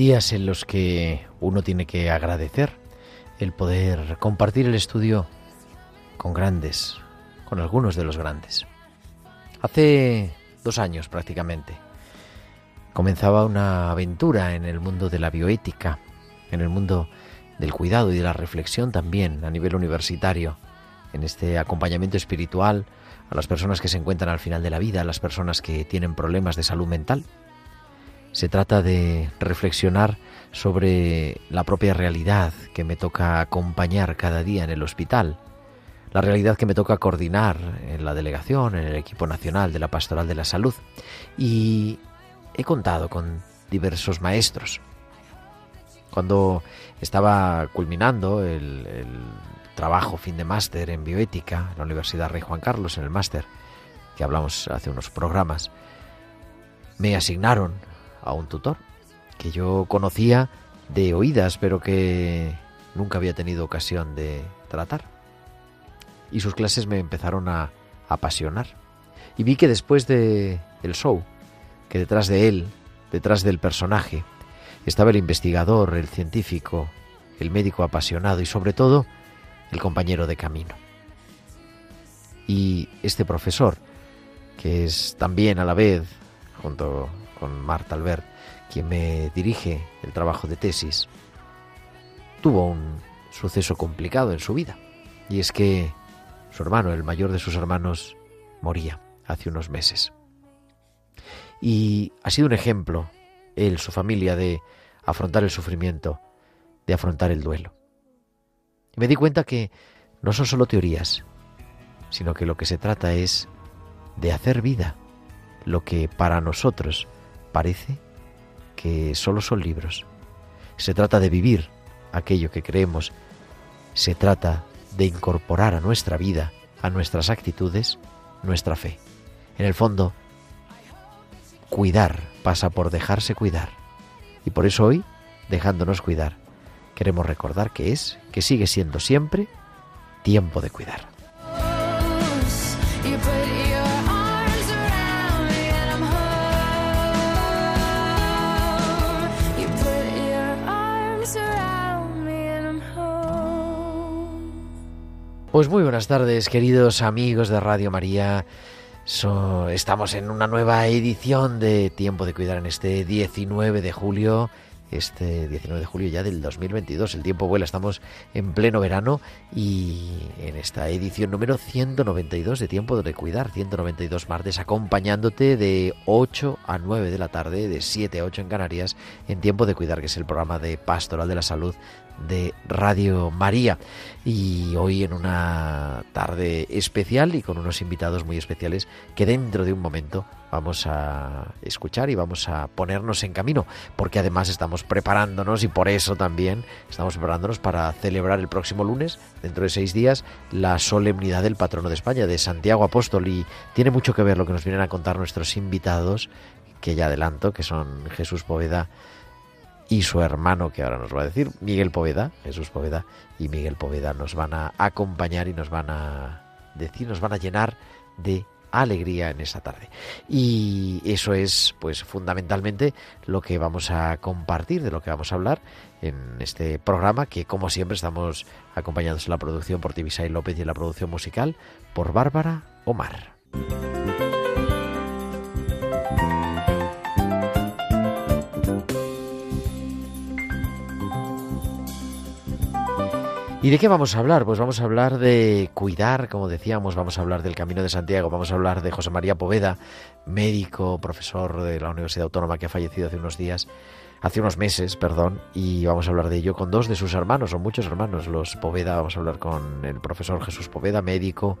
Días en los que uno tiene que agradecer el poder compartir el estudio con grandes, con algunos de los grandes. Hace dos años prácticamente comenzaba una aventura en el mundo de la bioética, en el mundo del cuidado y de la reflexión también a nivel universitario, en este acompañamiento espiritual a las personas que se encuentran al final de la vida, a las personas que tienen problemas de salud mental. Se trata de reflexionar sobre la propia realidad que me toca acompañar cada día en el hospital, la realidad que me toca coordinar en la delegación, en el equipo nacional de la Pastoral de la Salud. Y he contado con diversos maestros. Cuando estaba culminando el, trabajo fin de máster en bioética en la Universidad Rey Juan Carlos, en el máster que hablamos hace unos programas, me asignaron a un tutor que yo conocía de oídas, pero que nunca había tenido ocasión de tratar. Y sus clases me empezaron a apasionar. Y vi que después de el show, que detrás de él, detrás del personaje, estaba el investigador, el científico, el médico apasionado y sobre todo el compañero de camino. Y este profesor, que es también a la vez, junto con Marta Albert, quien me dirige el trabajo de tesis, tuvo un suceso complicado en su vida. Y es que su hermano, el mayor de sus hermanos, moría hace unos meses. Y ha sido un ejemplo, él, su familia, de afrontar el sufrimiento, de afrontar el duelo. Y me di cuenta que no son solo teorías, sino que lo que se trata es de hacer vida lo que para nosotros parece que solo son libros. Se trata de vivir aquello que creemos. Se trata de incorporar a nuestra vida, a nuestras actitudes, nuestra fe. En el fondo, cuidar pasa por dejarse cuidar. Y por eso hoy, dejándonos cuidar, queremos recordar que es, que sigue siendo siempre, tiempo de cuidar. Pues muy buenas tardes, queridos amigos de Radio María. So- estamos en una nueva edición de Tiempo de Cuidar en este 19 de julio. Este 19 de julio ya del 2022. El tiempo vuela, estamos en pleno verano y en esta edición número 192 de Tiempo de Cuidar, 192 martes, acompañándote de 8 a 9 de la tarde, de 7 a 8 en Canarias, en Tiempo de Cuidar, que es el programa de Pastoral de la Salud de Radio María. Y hoy en una tarde especial y con unos invitados muy especiales que dentro de un momento vamos a escuchar y vamos a ponernos en camino, porque además estamos preparándonos y por eso también estamos preparándonos para celebrar el próximo lunes, dentro de seis días, la solemnidad del patrono de España, de Santiago Apóstol. Y tiene mucho que ver lo que nos vienen a contar nuestros invitados, que ya adelanto, que son Jesús Poveda y su hermano, que ahora nos va a decir, Miguel Poveda, Jesús Poveda y Miguel Poveda nos van a acompañar y nos van a decir, nos van a llenar de alegría en esa tarde. Y eso es, pues, fundamentalmente lo que vamos a compartir, de lo que vamos a hablar en este programa, que como siempre estamos acompañados en la producción por Tibisay López y en la producción musical por Bárbara Omar. ¿Y de qué vamos a hablar? Pues vamos a hablar de cuidar, como decíamos, vamos a hablar del Camino de Santiago, vamos a hablar de José María Poveda, médico, profesor de la Universidad Autónoma que ha fallecido hace unos días, hace unos meses, perdón, y vamos a hablar de ello con dos de sus hermanos, son muchos hermanos, los Poveda, vamos a hablar con el profesor Jesús Poveda, médico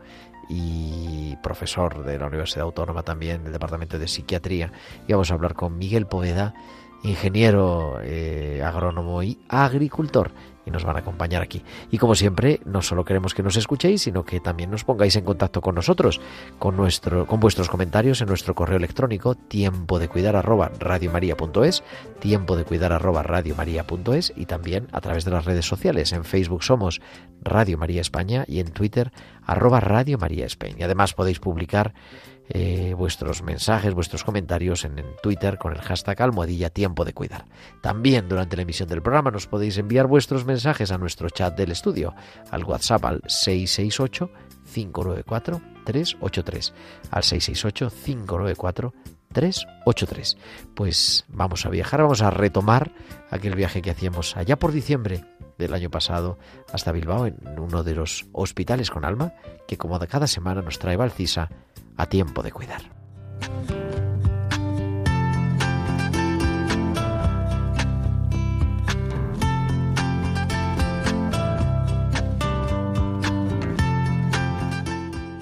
y profesor de la Universidad Autónoma también, del Departamento de Psiquiatría, y vamos a hablar con Miguel Poveda, ingeniero eh, agrónomo y agricultor y nos van a acompañar aquí. Y como siempre, no solo queremos que nos escuchéis, sino que también nos pongáis en contacto con nosotros, con nuestro, con vuestros comentarios en nuestro correo electrónico tiempo de cuidar arroba radiomaria.es, tiempo de cuidar arroba radiomaria.es y también a través de las redes sociales. En Facebook somos Radio María España y en Twitter arroba Radio María España. Y además podéis publicar eh, vuestros mensajes, vuestros comentarios en, Twitter con el hashtag almohadilla tiempo de cuidar. También durante la emisión del programa nos podéis enviar vuestros mensajes a nuestro chat del estudio, al WhatsApp al 668 594 383 al 668 594 383. Pues vamos a viajar, vamos a retomar aquel viaje que hacíamos allá por diciembre del año pasado hasta Bilbao en uno de los hospitales con alma que como de cada semana nos trae Valcisa a tiempo de cuidar.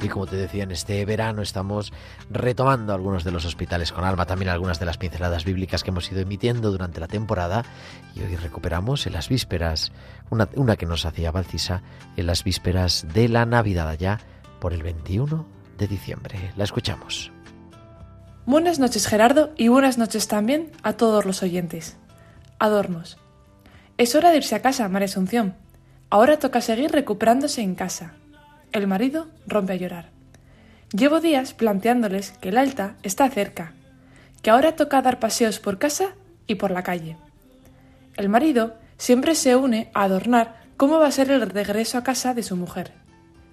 Y como te decía, en este verano estamos retomando algunos de los hospitales con alma, también algunas de las pinceladas bíblicas que hemos ido emitiendo durante la temporada. Y hoy recuperamos en las vísperas, una, que nos hacía Valcisa, en las vísperas de la Navidad allá por el 21 de diciembre. La escuchamos. Buenas noches Gerardo y buenas noches también a todos los oyentes. Adornos. Es hora de irse a casa, María Asunción. Ahora toca seguir recuperándose en casa. El marido rompe a llorar. Llevo días planteándoles que el alta está cerca, que ahora toca dar paseos por casa y por la calle. El marido siempre se une a adornar cómo va a ser el regreso a casa de su mujer,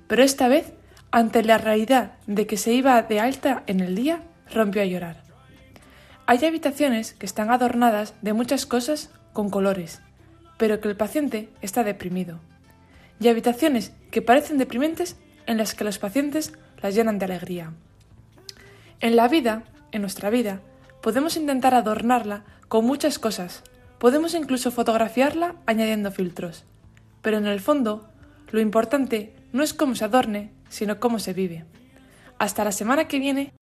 pero esta vez ante la realidad de que se iba de alta en el día, rompió a llorar. Hay habitaciones que están adornadas de muchas cosas con colores, pero que el paciente está deprimido. Y habitaciones que parecen deprimentes en las que los pacientes las llenan de alegría. En la vida, en nuestra vida, podemos intentar adornarla con muchas cosas, podemos incluso fotografiarla añadiendo filtros, pero en el fondo, lo importante no es cómo se adorne, sino cómo se vive. Hasta la semana que viene.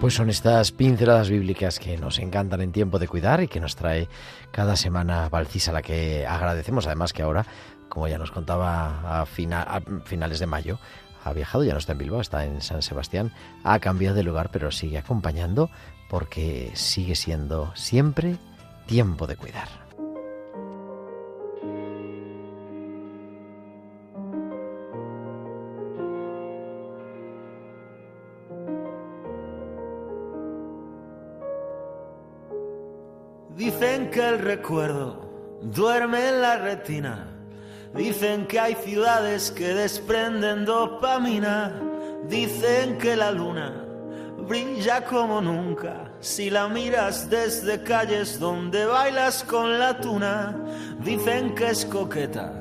Pues son estas pinceladas bíblicas que nos encantan en tiempo de cuidar y que nos trae cada semana Valcisa, a la que agradecemos además que ahora, como ya nos contaba a, finales de mayo, ha viajado, ya no está en Bilbao, está en San Sebastián, ha cambiado de lugar, pero sigue acompañando porque sigue siendo siempre tiempo de cuidar. Dicen que el recuerdo duerme en la retina. Dicen que hay ciudades que desprenden Dicen que la luna brilla como nunca. Si la miras desde calles donde bailas con la tuna, dicen que es coqueta,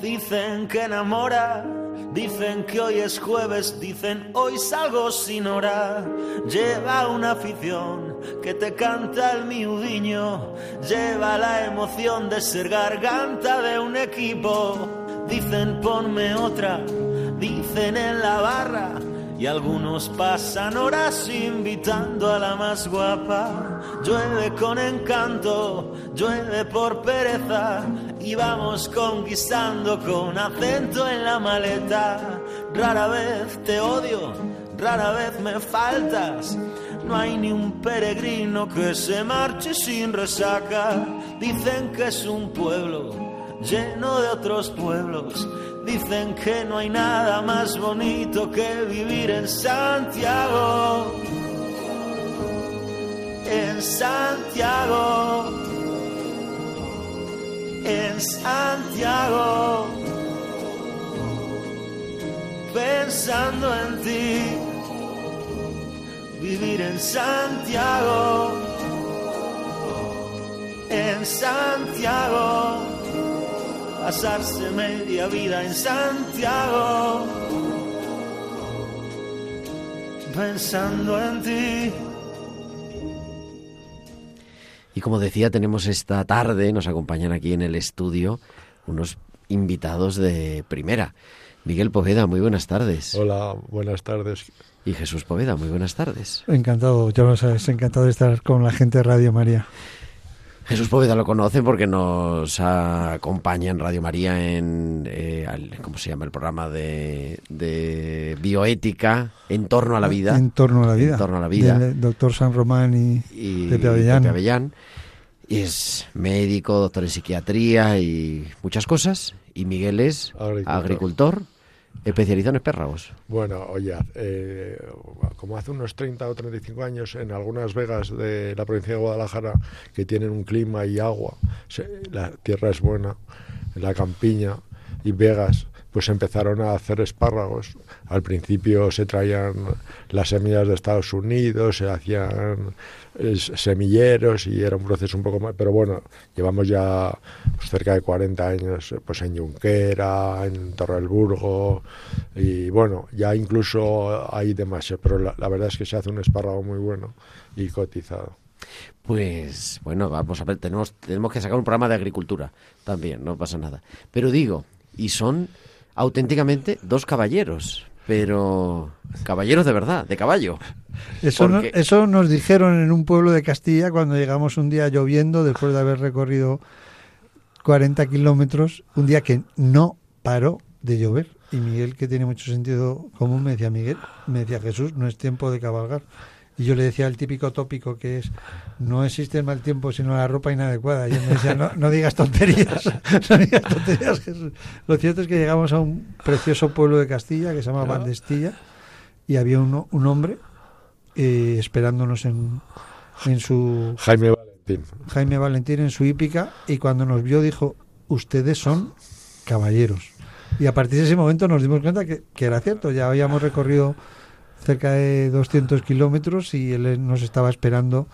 dicen que enamora, dicen que hoy es jueves, dicen hoy salgo sin hora. Lleva una afición que te canta el miudiño, lleva la emoción de ser garganta de un equipo. Dicen ponme otra, dicen en la barra y algunos pasan horas invitando a la más guapa. Llueve con encanto, llueve por pereza y vamos conquistando con acento en la maleta. Rara vez te odio, rara vez me faltas, No hay ni un peregrino que se marche sin resaca. Dicen que es un pueblo lleno de otros pueblos. Dicen que no hay nada más bonito que vivir en Santiago. En Santiago. En Santiago. Pensando en ti. Vivir en Santiago. En Santiago pasarse media vida en Santiago, pensando en ti. Y como decía, tenemos esta tarde, nos acompañan aquí en el estudio unos invitados de primera. Miguel Poveda, muy buenas tardes. Hola, buenas tardes. Y Jesús Poveda, muy buenas tardes. Encantado, ya lo sabes, encantado de estar con la gente de Radio María. Jesús Poveda lo conoce porque nos acompaña en Radio María en, eh, ¿cómo se llama? El programa de, de, bioética en torno a la vida. En torno a la vida. En torno a la vida. Del doctor San Román y, y Pepe Avellán. Pepe Avellán. Y es médico, doctor en psiquiatría y muchas cosas. Y Miguel es Agricultor. agricultor especializado en espérragos. Bueno, oye, eh, como hace unos 30 o 35 años, en algunas vegas de la provincia de Guadalajara, que tienen un clima y agua, la tierra es buena, la campiña y vegas, pues empezaron a hacer espárragos. Al principio se traían las semillas de Estados Unidos, se hacían eh, semilleros y era un proceso un poco más... Pero bueno, llevamos ya pues, cerca de 40 años eh, pues en Junquera, en Torrelburgo y bueno, ya incluso hay demasiado, pero la, la verdad es que se hace un espárrago muy bueno y cotizado. Pues bueno, vamos a ver, tenemos, tenemos que sacar un programa de agricultura también, no pasa nada. Pero digo, y son auténticamente dos caballeros, pero caballeros de verdad, de caballo. Eso, no- eso nos dijeron en un pueblo de Castilla cuando llegamos un día lloviendo, después de haber recorrido 40 kilómetros, un día que no paró de llover. Y Miguel, que tiene mucho sentido común, me decía, Miguel, me decía Jesús, no es tiempo de cabalgar. Y yo le decía el típico tópico que es, no existe el mal tiempo sino la ropa inadecuada. Y él me decía, no, no digas tonterías, no digas tonterías, Jesús. Lo cierto es que llegamos a un precioso pueblo de Castilla que se llama Bandestilla y había uno- un hombre eh, esperándonos en, en su Jaime Valentín. Jaime Valentín en su hípica y cuando nos vio dijo ustedes son caballeros y a partir de ese momento nos dimos cuenta que, que era cierto ya habíamos recorrido cerca de 200 kilómetros y él nos estaba esperando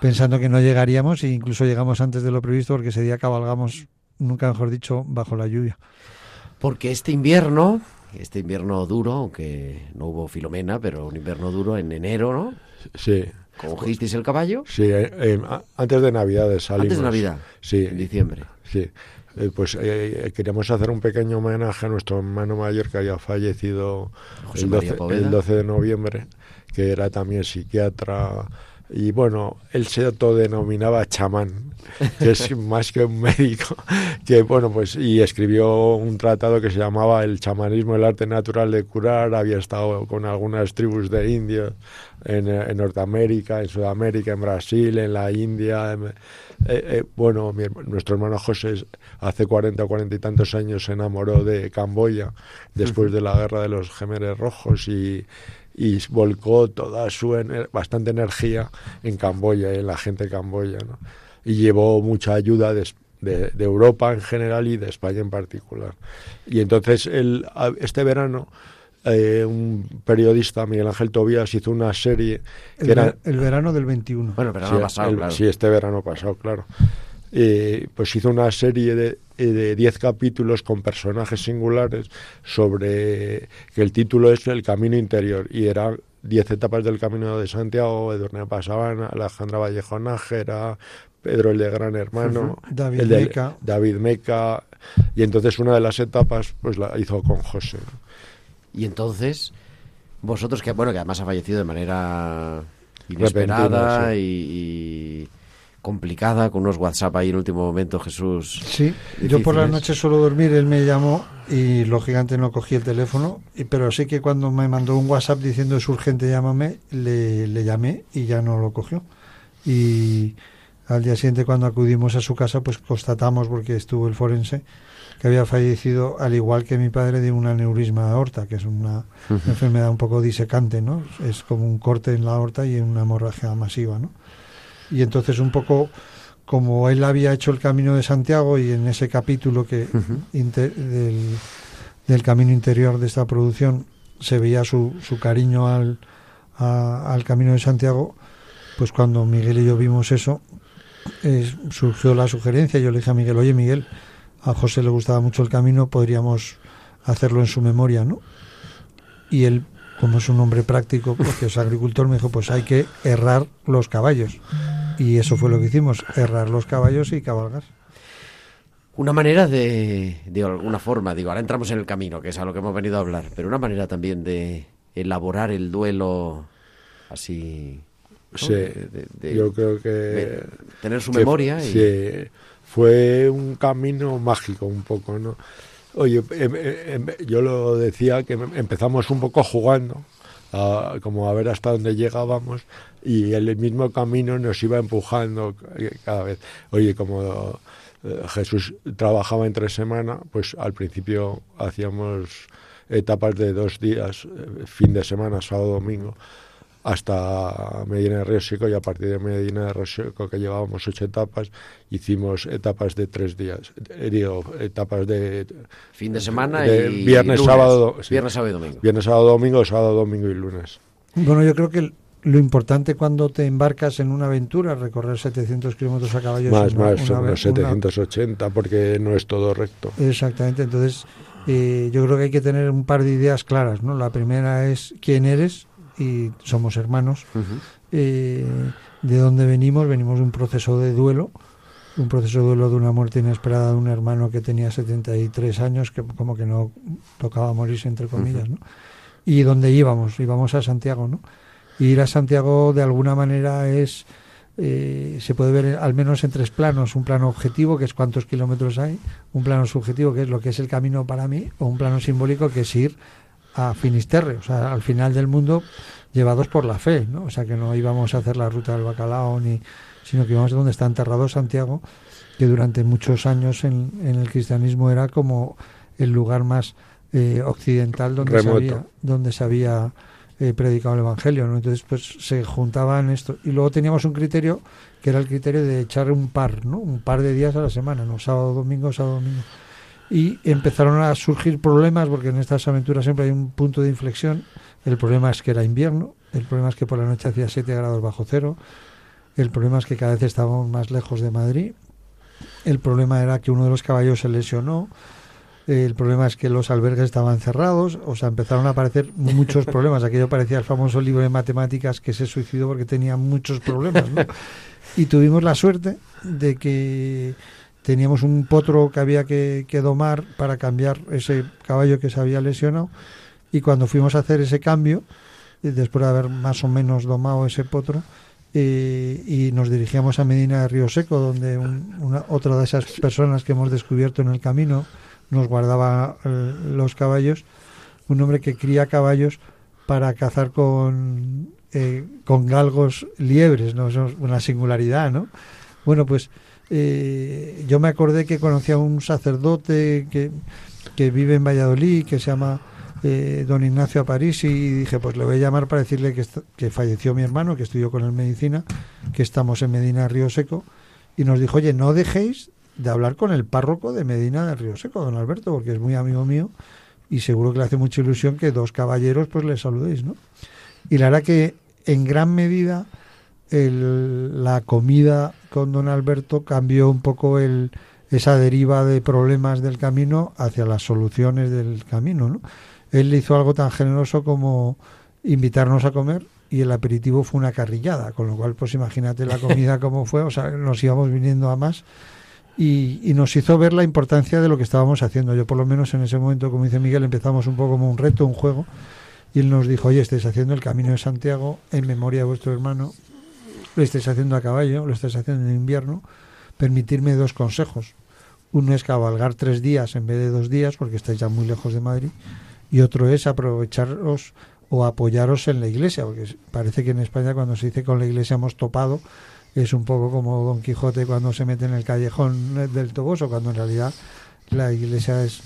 pensando que no llegaríamos e incluso llegamos antes de lo previsto porque ese día cabalgamos nunca mejor dicho bajo la lluvia Porque este invierno, este invierno duro, aunque no hubo Filomena, pero un invierno duro en enero, ¿no? Sí, ¿Cogisteis el caballo? sí, eh, eh, antes de Navidades salimos. Antes de Navidad, Sí, en diciembre. Sí, eh, pues eh, queríamos hacer un pequeño homenaje a nuestro hermano mayor que había fallecido el María 12, Poveda. el 12 de noviembre, que era también psiquiatra. Y bueno, él se autodenominaba chamán, que es más que un médico, que bueno, pues y escribió un tratado que se llamaba El chamanismo, el arte natural de curar, había estado con algunas tribus de indios en, en Norteamérica, en Sudamérica, en Brasil, en la India, en- eh, eh, bueno, mi nuestro hermano José hace 40 o 40 y tantos años se enamoró de Camboya después de la guerra de los Gemeres Rojos y, y volcó toda su ener- bastante energía en Camboya y en la gente de Camboya. ¿no? Y llevó mucha ayuda de, de- de Europa en general y de España en particular. Y entonces este verano eh, un periodista, Miguel Ángel Tobías, hizo una serie el, era el verano del 21 Bueno, pero Sí, no ha pasado, el- claro. sí, este verano pasado, claro. Eh, pues hizo una serie de eh, de 10 capítulos con personajes singulares sobre que el título es El Camino Interior y eran 10 etapas del Camino de Santiago, Edurne Pasabana, Alejandra Vallejo Nájera, Pedro el de Gran Hermano, David el de- Meca. David Meca, y entonces una de las etapas pues la hizo con José. Y entonces, vosotros que, bueno, que además ha fallecido de manera inesperada Repentina, y, y complicada, con unos WhatsApp ahí en último momento, Jesús. Sí, yo por difíciles. noches suelo dormir, él me llamó y lógicamente no cogí el teléfono, y, pero sí que cuando me mandó un WhatsApp diciendo es urgente, llámame, le, le llamé y ya no lo cogió. Y al día siguiente cuando acudimos a su casa, pues constatamos, porque estuvo el forense, que había fallecido, al igual que mi padre, de un aneurisma de aorta, que es una enfermedad un poco disecante, ¿no? Es como un corte en la aorta y una hemorragia masiva, ¿no? Y entonces un poco como él había hecho el camino de Santiago y en ese capítulo que inter- del, del camino interior de esta producción se veía su, su cariño al, a- al camino de Santiago, pues cuando Miguel y yo vimos eso, eh, surgió la sugerencia. Yo le dije a Miguel, oye Miguel, a José le gustaba mucho el camino, podríamos hacerlo en su memoria, ¿no? Y él, como es un hombre práctico, porque es agricultor, me dijo, pues hay que errar los caballos. Y eso fue lo que hicimos, errar los caballos y cabalgar. Una manera de, de alguna forma, digo, ahora entramos en el camino, que es a lo que hemos venido a hablar, pero una manera también de elaborar el duelo así. ¿no? Sí, De- de- yo creo que... de tener su que memoria y. sí, fue un camino mágico un poco, ¿no? Oye, em- em- yo lo decía que em- empezamos un poco jugando, a- como a ver hasta dónde llegábamos, y el mismo camino nos iba empujando cada vez. Oye, como eh, Jesús trabajaba entre semana, pues al principio hacíamos etapas de dos días, eh, fin de semana, sábado, domingo, hasta Medina de Río Seco y a partir de Medina de Río Seco, que llevábamos ocho etapas, hicimos etapas de tres días, eh, digo, etapas de Fin de semana de y. viernes, lunes. sábado, sí. Viernes, sábado y domingo. viernes, sábado, domingo, sábado, domingo y lunes. Bueno, yo creo que lo importante cuando te embarcas en una aventura, recorrer 700 kilómetros a caballo. Más, una- más, una- unos 780 porque no es todo recto. Exactamente, entonces eh, yo creo que hay que tener un par de ideas claras, ¿no? La primera es quién eres y somos hermanos. Eh, ¿De dónde venimos? Venimos de un proceso de duelo, un proceso de duelo de una muerte inesperada de un hermano que tenía 73 años, que como que no tocaba morirse, entre comillas, ¿no? ¿Y dónde íbamos? Íbamos a Santiago, ¿no? Y ir a Santiago de alguna manera es... eh, se puede ver al menos en tres planos, un plano objetivo que es cuántos kilómetros hay, un plano subjetivo que es lo que es el camino para mí, o un plano simbólico que es ir a Finisterre, o sea, al final del mundo llevados por la fe, ¿no? O sea, que no íbamos a hacer la ruta del bacalao, ni, sino que íbamos donde está enterrado Santiago, que durante muchos años en, en el cristianismo era como el lugar más eh, occidental donde se había, donde se había eh, predicado el Evangelio, ¿no? Entonces, pues se juntaban esto. Y luego teníamos un criterio que era el criterio de echar un par, ¿no? Un par de días a la semana, ¿no? Sábado, domingo, sábado, domingo y empezaron a surgir problemas porque en estas aventuras siempre hay un punto de inflexión. El problema es que era invierno, el problema es que por la noche hacía 7 grados bajo cero, el problema es que cada vez estábamos más lejos de Madrid, el problema era que uno de los caballos se lesionó, el problema es que los albergues estaban cerrados, o sea, empezaron a aparecer muchos problemas. Aquello parecía el famoso libro de matemáticas que se suicidó porque tenía muchos problemas, ¿no? Y tuvimos la suerte de que teníamos un potro que había que, que domar para cambiar ese caballo que se había lesionado y cuando fuimos a hacer ese cambio, eh, después de haber más o menos domado ese potro, eh, y nos dirigíamos a Medina de Río Seco, donde un- una, otra de esas personas que hemos descubierto en el camino nos guardaba eh, los caballos, un hombre que cría caballos para cazar con, eh, con galgos liebres, ¿no? Es una singularidad, ¿no? Bueno, pues eh, yo me acordé que conocía a un sacerdote que, que vive en Valladolid, que se llama don Ignacio Aparici, y dije, pues le voy a llamar para decirle que, que falleció mi hermano, que estudió con él medicina, que estamos en Medina Río Seco, y nos dijo, oye, no dejéis de hablar con el párroco de Medina del Río Seco, don Alberto, porque es muy amigo mío, y seguro que le hace mucha ilusión que dos caballeros pues le saludéis, ¿no? Y la verdad que en gran medida el- la comida con don Alberto cambió un poco el, esa deriva de problemas del camino hacia las soluciones del camino. ¿no? Él hizo algo tan generoso como invitarnos a comer y el aperitivo fue una carrillada, con lo cual pues imagínate la comida cómo fue, o sea, nos íbamos viniendo a más y, nos hizo ver la importancia de lo que estábamos haciendo. Yo por lo menos en ese momento, como dice Miguel, empezamos un poco como un reto, un juego, y él nos dijo, oye, estáis haciendo el Camino de Santiago en memoria de vuestro hermano, lo estáis haciendo a caballo, lo estáis haciendo en invierno, permitirme dos consejos. Uno es cabalgar tres días en vez de dos días, porque estáis ya muy lejos de Madrid, y otro es aprovecharos o apoyaros en la iglesia, porque parece que en España cuando se dice con la iglesia hemos topado, es un poco como Don Quijote cuando se mete en el callejón del Toboso, cuando en realidad la iglesia es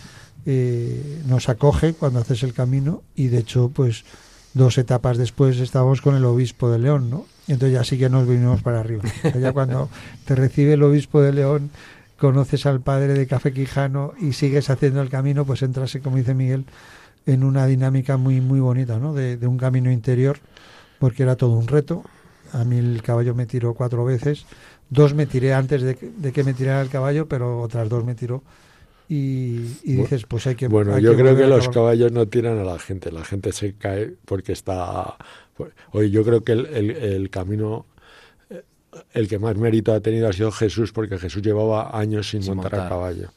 eh, nos acoge cuando haces el camino y de hecho pues dos etapas después estábamos con el obispo de León, ¿no? Y entonces ya sí que nos vinimos para arriba. Ya cuando te recibe el obispo de León, conoces al padre de Café Quijano y sigues haciendo el camino, pues entras, como dice Miguel, en una dinámica muy muy bonita, ¿no? De, de un camino interior, porque era todo un reto. A mí el caballo me tiró cuatro veces. Dos me tiré antes de que, de que me tirara el caballo, pero otras dos me tiró y, y, dices, pues hay que... Bueno, hay yo creo que los caballos no tiran a la gente, la gente se cae porque está... Oye, yo creo que el, el- el camino, eh, el que más mérito ha tenido ha sido Jesús, porque Jesús llevaba años sin, Sin montar, a montar. caballo.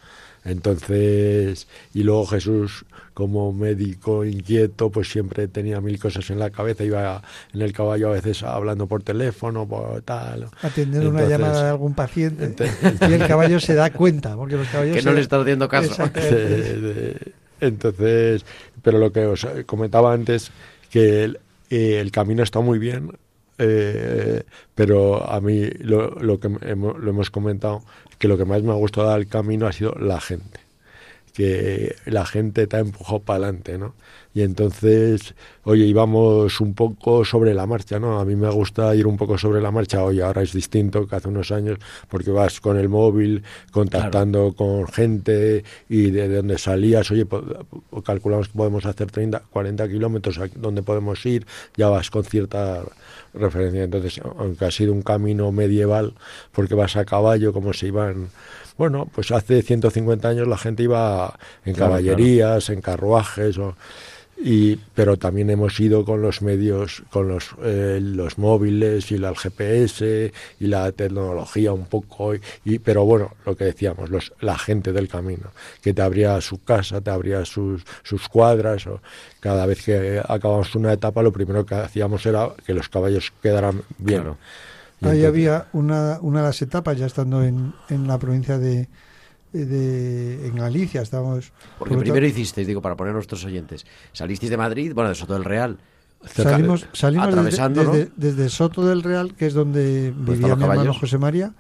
Entonces, y luego Jesús, como médico inquieto, pues siempre tenía mil cosas en la cabeza, iba en el caballo a veces hablando por teléfono, por tal. Atendiendo una llamada de algún paciente ente- y el caballo se da cuenta, porque los caballos... Que se no le estás haciendo caso. Exactamente. de- de- entonces, pero lo que os comentaba antes, que el, eh, el camino está muy bien, eh, pero a mí lo, lo que lo hemos comentado, que lo que más me ha gustado del camino ha sido la gente que la gente te ha empujado para adelante, ¿no? Y entonces, oye, íbamos un poco sobre la marcha, ¿no? A mí me gusta ir un poco sobre la marcha, oye, ahora es distinto que hace unos años, porque vas con el móvil, contactando con gente y de donde salías, oye, po- calculamos que podemos hacer 30, 40 kilómetros, a donde podemos ir, ya vas con cierta referencia. Entonces, aunque ha sido un camino medieval, porque vas a caballo, como se iban bueno, pues hace 150 años la gente iba en Claro, caballerías, en carruajes, o- y, pero también hemos ido con los medios, con los, eh, los móviles y la, el GPS y la tecnología un poco, y, y- pero bueno, lo que decíamos, los, la gente del camino, que te abría su casa, te abría sus, sus cuadras, o cada vez que acabamos una etapa lo primero que hacíamos era que los caballos quedaran bien. Claro. Ahí había una, una de las etapas, ya estando en, en la provincia de, de en Galicia, estábamos... Porque por primero hicisteis, digo, para poner a nuestros oyentes, salisteis de Madrid, bueno, de Soto del Real, cerca- Salimos, salimos desde, desde, desde Soto del Real, que es donde Pues vivía mi hermano. José María,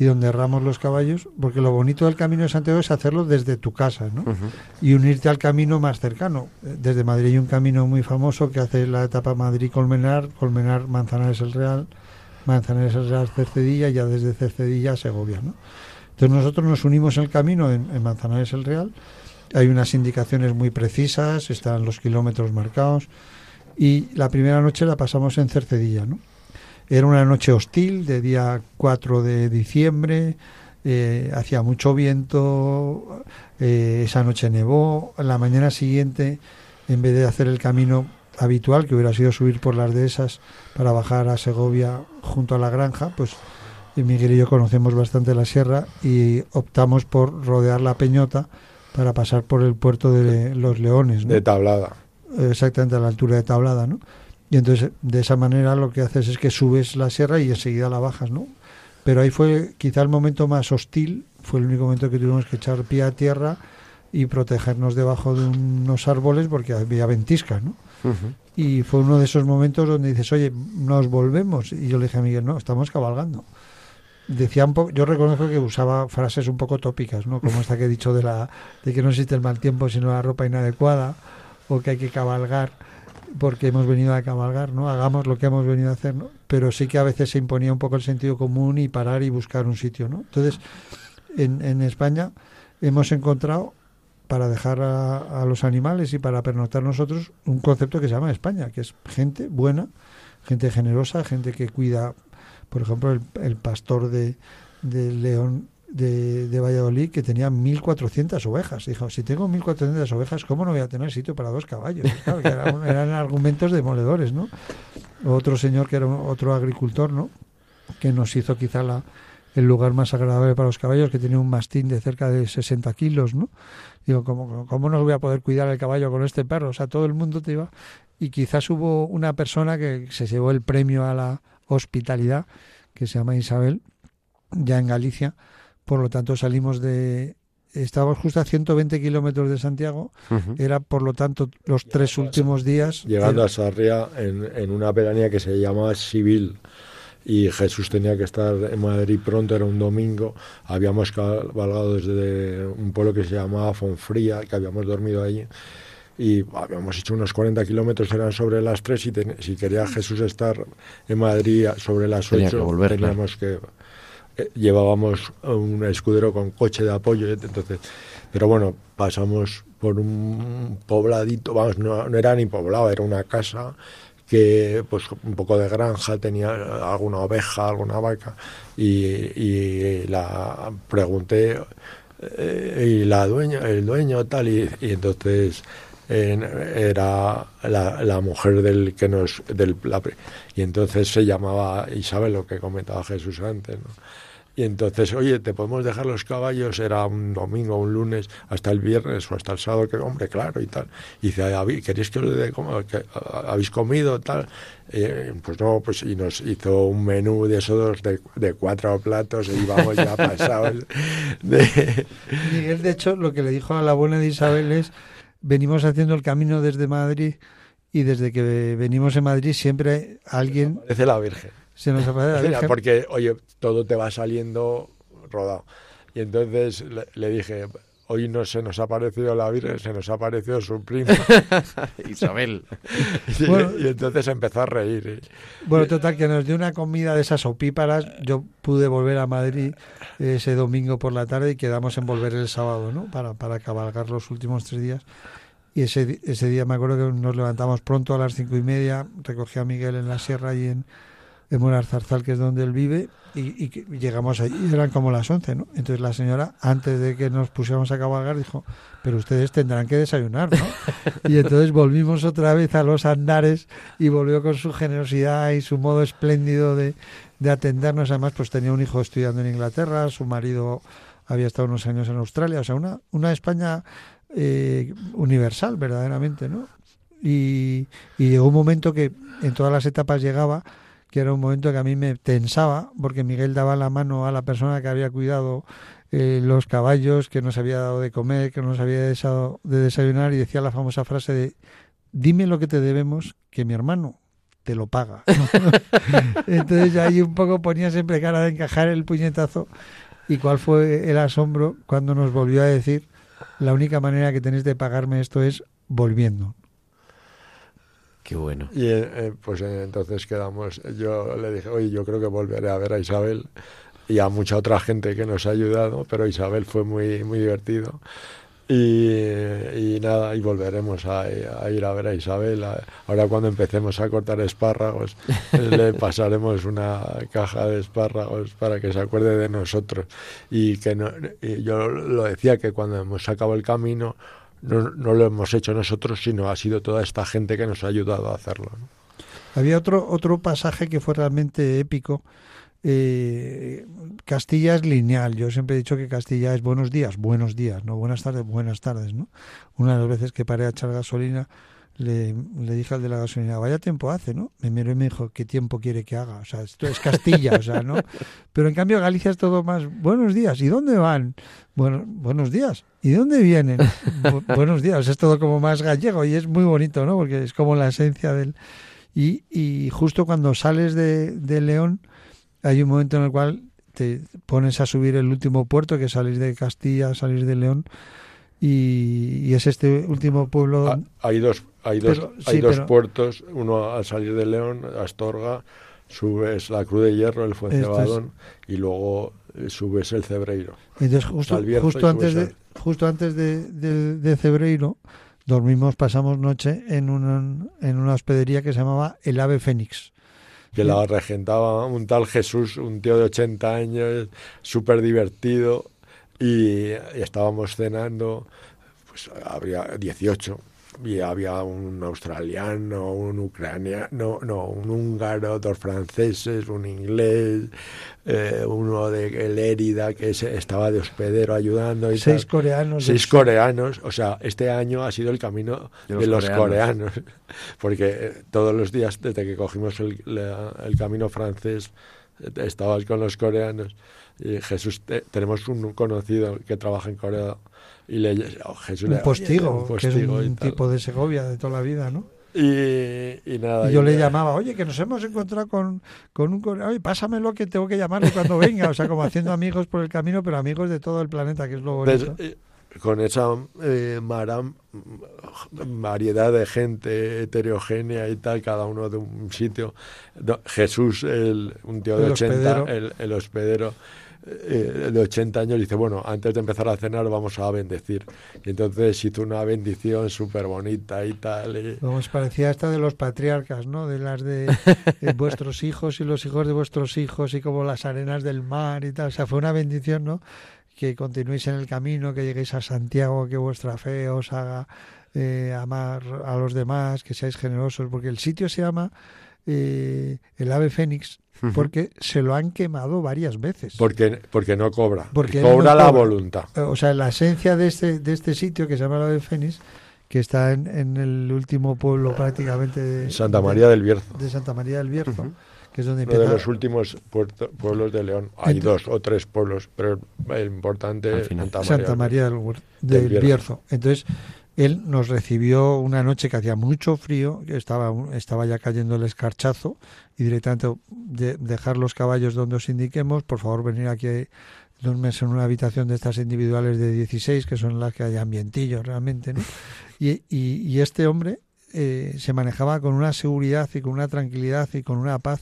y donde erramos los caballos, porque lo bonito del Camino de Santiago es hacerlo desde tu casa, ¿no? Y unirte al camino más cercano. Desde Madrid hay un camino muy famoso que hace la etapa Madrid-Colmenar, Colmenar-Manzanares el Real, Manzanares Real Cercedilla, ya desde Cercedilla a Segovia. Entonces nosotros nos unimos el camino en, en Manzanares el Real, hay unas indicaciones muy precisas, están los kilómetros marcados, y la primera noche la pasamos en Cercedilla, ¿no? Era una noche hostil, de día 4 de diciembre, eh, hacía mucho viento, eh, esa noche nevó, la mañana siguiente, en vez de hacer el camino habitual, que hubiera sido subir por las dehesas para bajar a Segovia junto a la granja, pues eh, Miguel y yo conocemos bastante la sierra y optamos por rodear la peñota para pasar por el puerto de Los Leones, ¿no? de tablada. exactamente a la altura de Tablada, ¿no? Y entonces de esa manera lo que haces es que subes la sierra y enseguida la bajas, ¿no? Pero ahí fue quizá el momento más hostil, fue el único momento que tuvimos que echar pie a tierra y protegernos debajo de unos árboles porque había ventiscas, ¿no? Y fue uno de esos momentos donde dices, oye, nos volvemos. Y yo le dije a Miguel, no, estamos cabalgando. Decía un yo reconozco que usaba frases un poco tópicas, ¿no? Como esta que he dicho de la de que no existe el mal tiempo sino la ropa inadecuada o que hay que cabalgar porque hemos venido a cabalgar, ¿no? Hagamos lo que hemos venido a hacer, ¿no? Pero sí que a veces se imponía un poco el sentido común y parar y buscar un sitio, ¿no? Entonces, en, en España hemos encontrado para dejar a, a los animales y para pernoctar nosotros un concepto que se llama España, que es gente buena, gente generosa, gente que cuida, por ejemplo, el, el pastor de, de León de, de Valladolid que tenía 1.400 ovejas. Dijo, si tengo 1.400 ovejas, ¿cómo no voy a tener sitio para dos caballos? Eran, eran argumentos demoledores, ¿no? Otro señor que era un- otro agricultor, ¿no? Que nos hizo quizá la, el lugar más agradable para los caballos, que tenía un mastín de cerca de 60 kilos, ¿no? Digo, ¿cómo, ¿cómo no voy a poder cuidar el caballo con este perro? O sea, todo el mundo te iba... Y quizás hubo una persona que se llevó el premio a la hospitalidad, que se llama Isabel, ya en Galicia. Por lo tanto, salimos de, estábamos justo a 120 kilómetros de Santiago. Era, por lo tanto, los tres últimos días. Llegando eh, a Sarria en, en una pedanía que se llamaba Civil y Jesús tenía que estar en Madrid pronto, era un domingo, habíamos cabalgado desde un pueblo que se llamaba Fonfría, que habíamos dormido allí, y habíamos hecho unos 40 kilómetros, eran sobre las 3, y ten- si quería Jesús estar en Madrid sobre las Tenía 8, que volver, teníamos que... eh, Llevábamos un escudero con coche de apoyo, entonces, pero bueno, pasamos por un pobladito, vamos, no, no era ni poblado, era una casa que pues un poco de granja, tenía alguna oveja, alguna vaca, y, y la pregunté, eh, y la dueña, el dueño tal, y, entonces en- era la, mujer del que nos, del, y entonces se llamaba Isabel, lo que comentaba Jesús antes, ¿no? Y entonces, oye, ¿te podemos dejar los caballos? Era un domingo, un lunes, hasta el viernes o hasta el sábado, que hombre, claro, y tal. Y dice, "¿Habí- ¿queréis que os dé habéis comido? tal Eh, Pues no, pues y nos hizo un menú de esos de, de cuatro platos y íbamos ya pasados de... Miguel, de hecho, lo que le dijo a la buena de Isabel es, venimos haciendo el camino desde Madrid y desde que venimos en Madrid siempre alguien Parece la Virgen. Se nos aparece la Mira, Virgen. porque, oye, todo te va saliendo rodado. Y entonces le, le dije, hoy no se nos ha parecido la Virgen, se nos ha parecido su prima. Isabel. y, Bueno. y entonces empezó a reír. Bueno, total, que nos dio una comida de esas opíparas. Yo pude volver a Madrid ese domingo por la tarde y quedamos en volver el sábado, ¿no? Para, para cabalgar los últimos tres días. Y ese, di- ese día me acuerdo que nos levantamos pronto a las cinco y media, recogí a Miguel en la sierra y en, en Zarzal, que es donde él vive, y, y llegamos allí, eran como las once, ¿no? Entonces la señora, antes de que nos pusiéramos a cabalgar, dijo, pero ustedes tendrán que desayunar, ¿no? Y entonces volvimos otra vez a los andares y volvió con su generosidad y su modo espléndido de, de atendernos. Además, pues tenía un hijo estudiando en Inglaterra, su marido había estado unos años en Australia, o sea, una, una España eh, universal, verdaderamente, ¿no? Y, y llegó un momento que en todas las etapas llegaba, que era un momento que a mí me tensaba, porque Miguel daba la mano a la persona que había cuidado eh, los caballos, que nos había dado de comer, que nos había dado de desayunar, y decía la famosa frase de, dime lo que te debemos, que mi hermano te lo paga. Entonces ahí un poco ponía siempre cara de encajar el puñetazo. ¿Y cuál fue el asombro cuando nos volvió a decir, la única manera que tenéis de pagarme esto es volviendo? Qué bueno. Y eh, eh, pues eh, entonces quedamos, yo le dije, oye, yo creo que volveré a ver a Isabel y a mucha otra gente que nos ha ayudado, pero Isabel fue muy, muy divertido. Y, y nada, y volveremos a, a ir a ver a Isabel. Ahora cuando empecemos a cortar espárragos, le pasaremos una caja de espárragos para que se acuerde de nosotros. Y que no, y yo lo decía que cuando hemos acabado el camino, no, no lo hemos hecho nosotros, sino ha sido toda esta gente que nos ha ayudado a hacerlo. ¿no? Había otro, otro pasaje que fue realmente épico. Eh, Castilla es lineal. Yo siempre he dicho que Castilla es buenos días, buenos días, no buenas tardes, buenas tardes. ¿no? Una de las veces que paré a echar gasolina, le, le dije al de la gasolina, vaya tiempo hace, ¿no? Me miró y me dijo, ¿qué tiempo quiere que haga? O sea, esto es Castilla, o sea, ¿no? Pero en cambio Galicia es todo más, buenos días, ¿y dónde van? Bueno, buenos días, ¿y dónde vienen? Bu- buenos días, es todo como más gallego y es muy bonito, ¿no? Porque es como la esencia del... Y, y justo cuando sales de, de León, hay un momento en el cual te pones a subir el último puerto, que salís de Castilla, salís de León, y, y es este último pueblo. Ah, hay dos, hay dos, Pero- hay sí, dos pero- puertos, uno al salir de León, Astorga, subes la Cruz de Hierro, el Fuencebadón, y luego eh, subes el Cebreiro. Entonces, justo, justo antes de, subes justo antes de, de, de Cebreiro, dormimos, pasamos noche en una, en una hospedería que se llamaba El Ave Fénix. que la regentaba un tal Jesús, un tío de 80 años, súper divertido, y, estábamos cenando, pues habría 18, y había un australiano, un ucraniano, no, un húngaro, dos franceses, un inglés, eh, uno de Lérida que se- estaba de hospedero ayudando. Y Seis tal. coreanos. Seis coreanos, o sea, este año ha sido el camino De de los coreanos. coreanos, porque eh, todos los días desde que cogimos el, la- el camino francés estabas con los coreanos y Jesús, te- tenemos un conocido que trabaja en Corea y le oh, Jesús le- Un postigo, un que es postigo un tipo de Segovia de toda la vida, ¿no? y, y nada Y yo y le llamaba, oye, que nos hemos encontrado con, con un coreano, oye, pásamelo que tengo que llamarle cuando venga. O sea, como haciendo amigos por el camino, pero amigos de todo el planeta, que es lo bonito. Des- eh, con esa eh, maram- variedad de gente heterogénea y tal, cada uno de un sitio. Jesús, el, un tío de El 80, hospedero. el, el hospedero eh, de 80 años, dice, bueno, antes de empezar a cenar vamos a bendecir. Y entonces hizo una bendición súper bonita y tal. y- Como os parecía esta de los patriarcas, ¿no? De las de eh, vuestros hijos y los hijos de vuestros hijos y como las arenas del mar y tal. O sea, fue una bendición, ¿no? Que continuéis en el camino, que lleguéis a Santiago, que vuestra fe os haga eh, amar a los demás, que seáis generosos, porque el sitio se llama eh, el ave fénix porque se lo han quemado varias veces. porque, porque no cobra. Porque cobra no la cobra. voluntad. O sea, la esencia de este, de este sitio que se llama la ave fénix, que está en, en el último pueblo prácticamente de, Santa de- María del Bierzo. de Santa María del Bierzo, que es donde Uno de los últimos puerto- pueblos de León. Hay dos o tres pueblos, pero el importante es. Santa María. Santa María del, del del Bierzo. Bierzo. Entonces, él nos recibió una noche que hacía mucho frío, estaba, estaba ya cayendo el escarchazo, y directamente de- dejar los caballos donde os indiquemos, por favor venir aquí meses en una habitación de estas individuales de 16, que son las que hay ambientillo realmente, ¿no? Y, y- y este hombre eh, se manejaba con una seguridad y con una tranquilidad y con una paz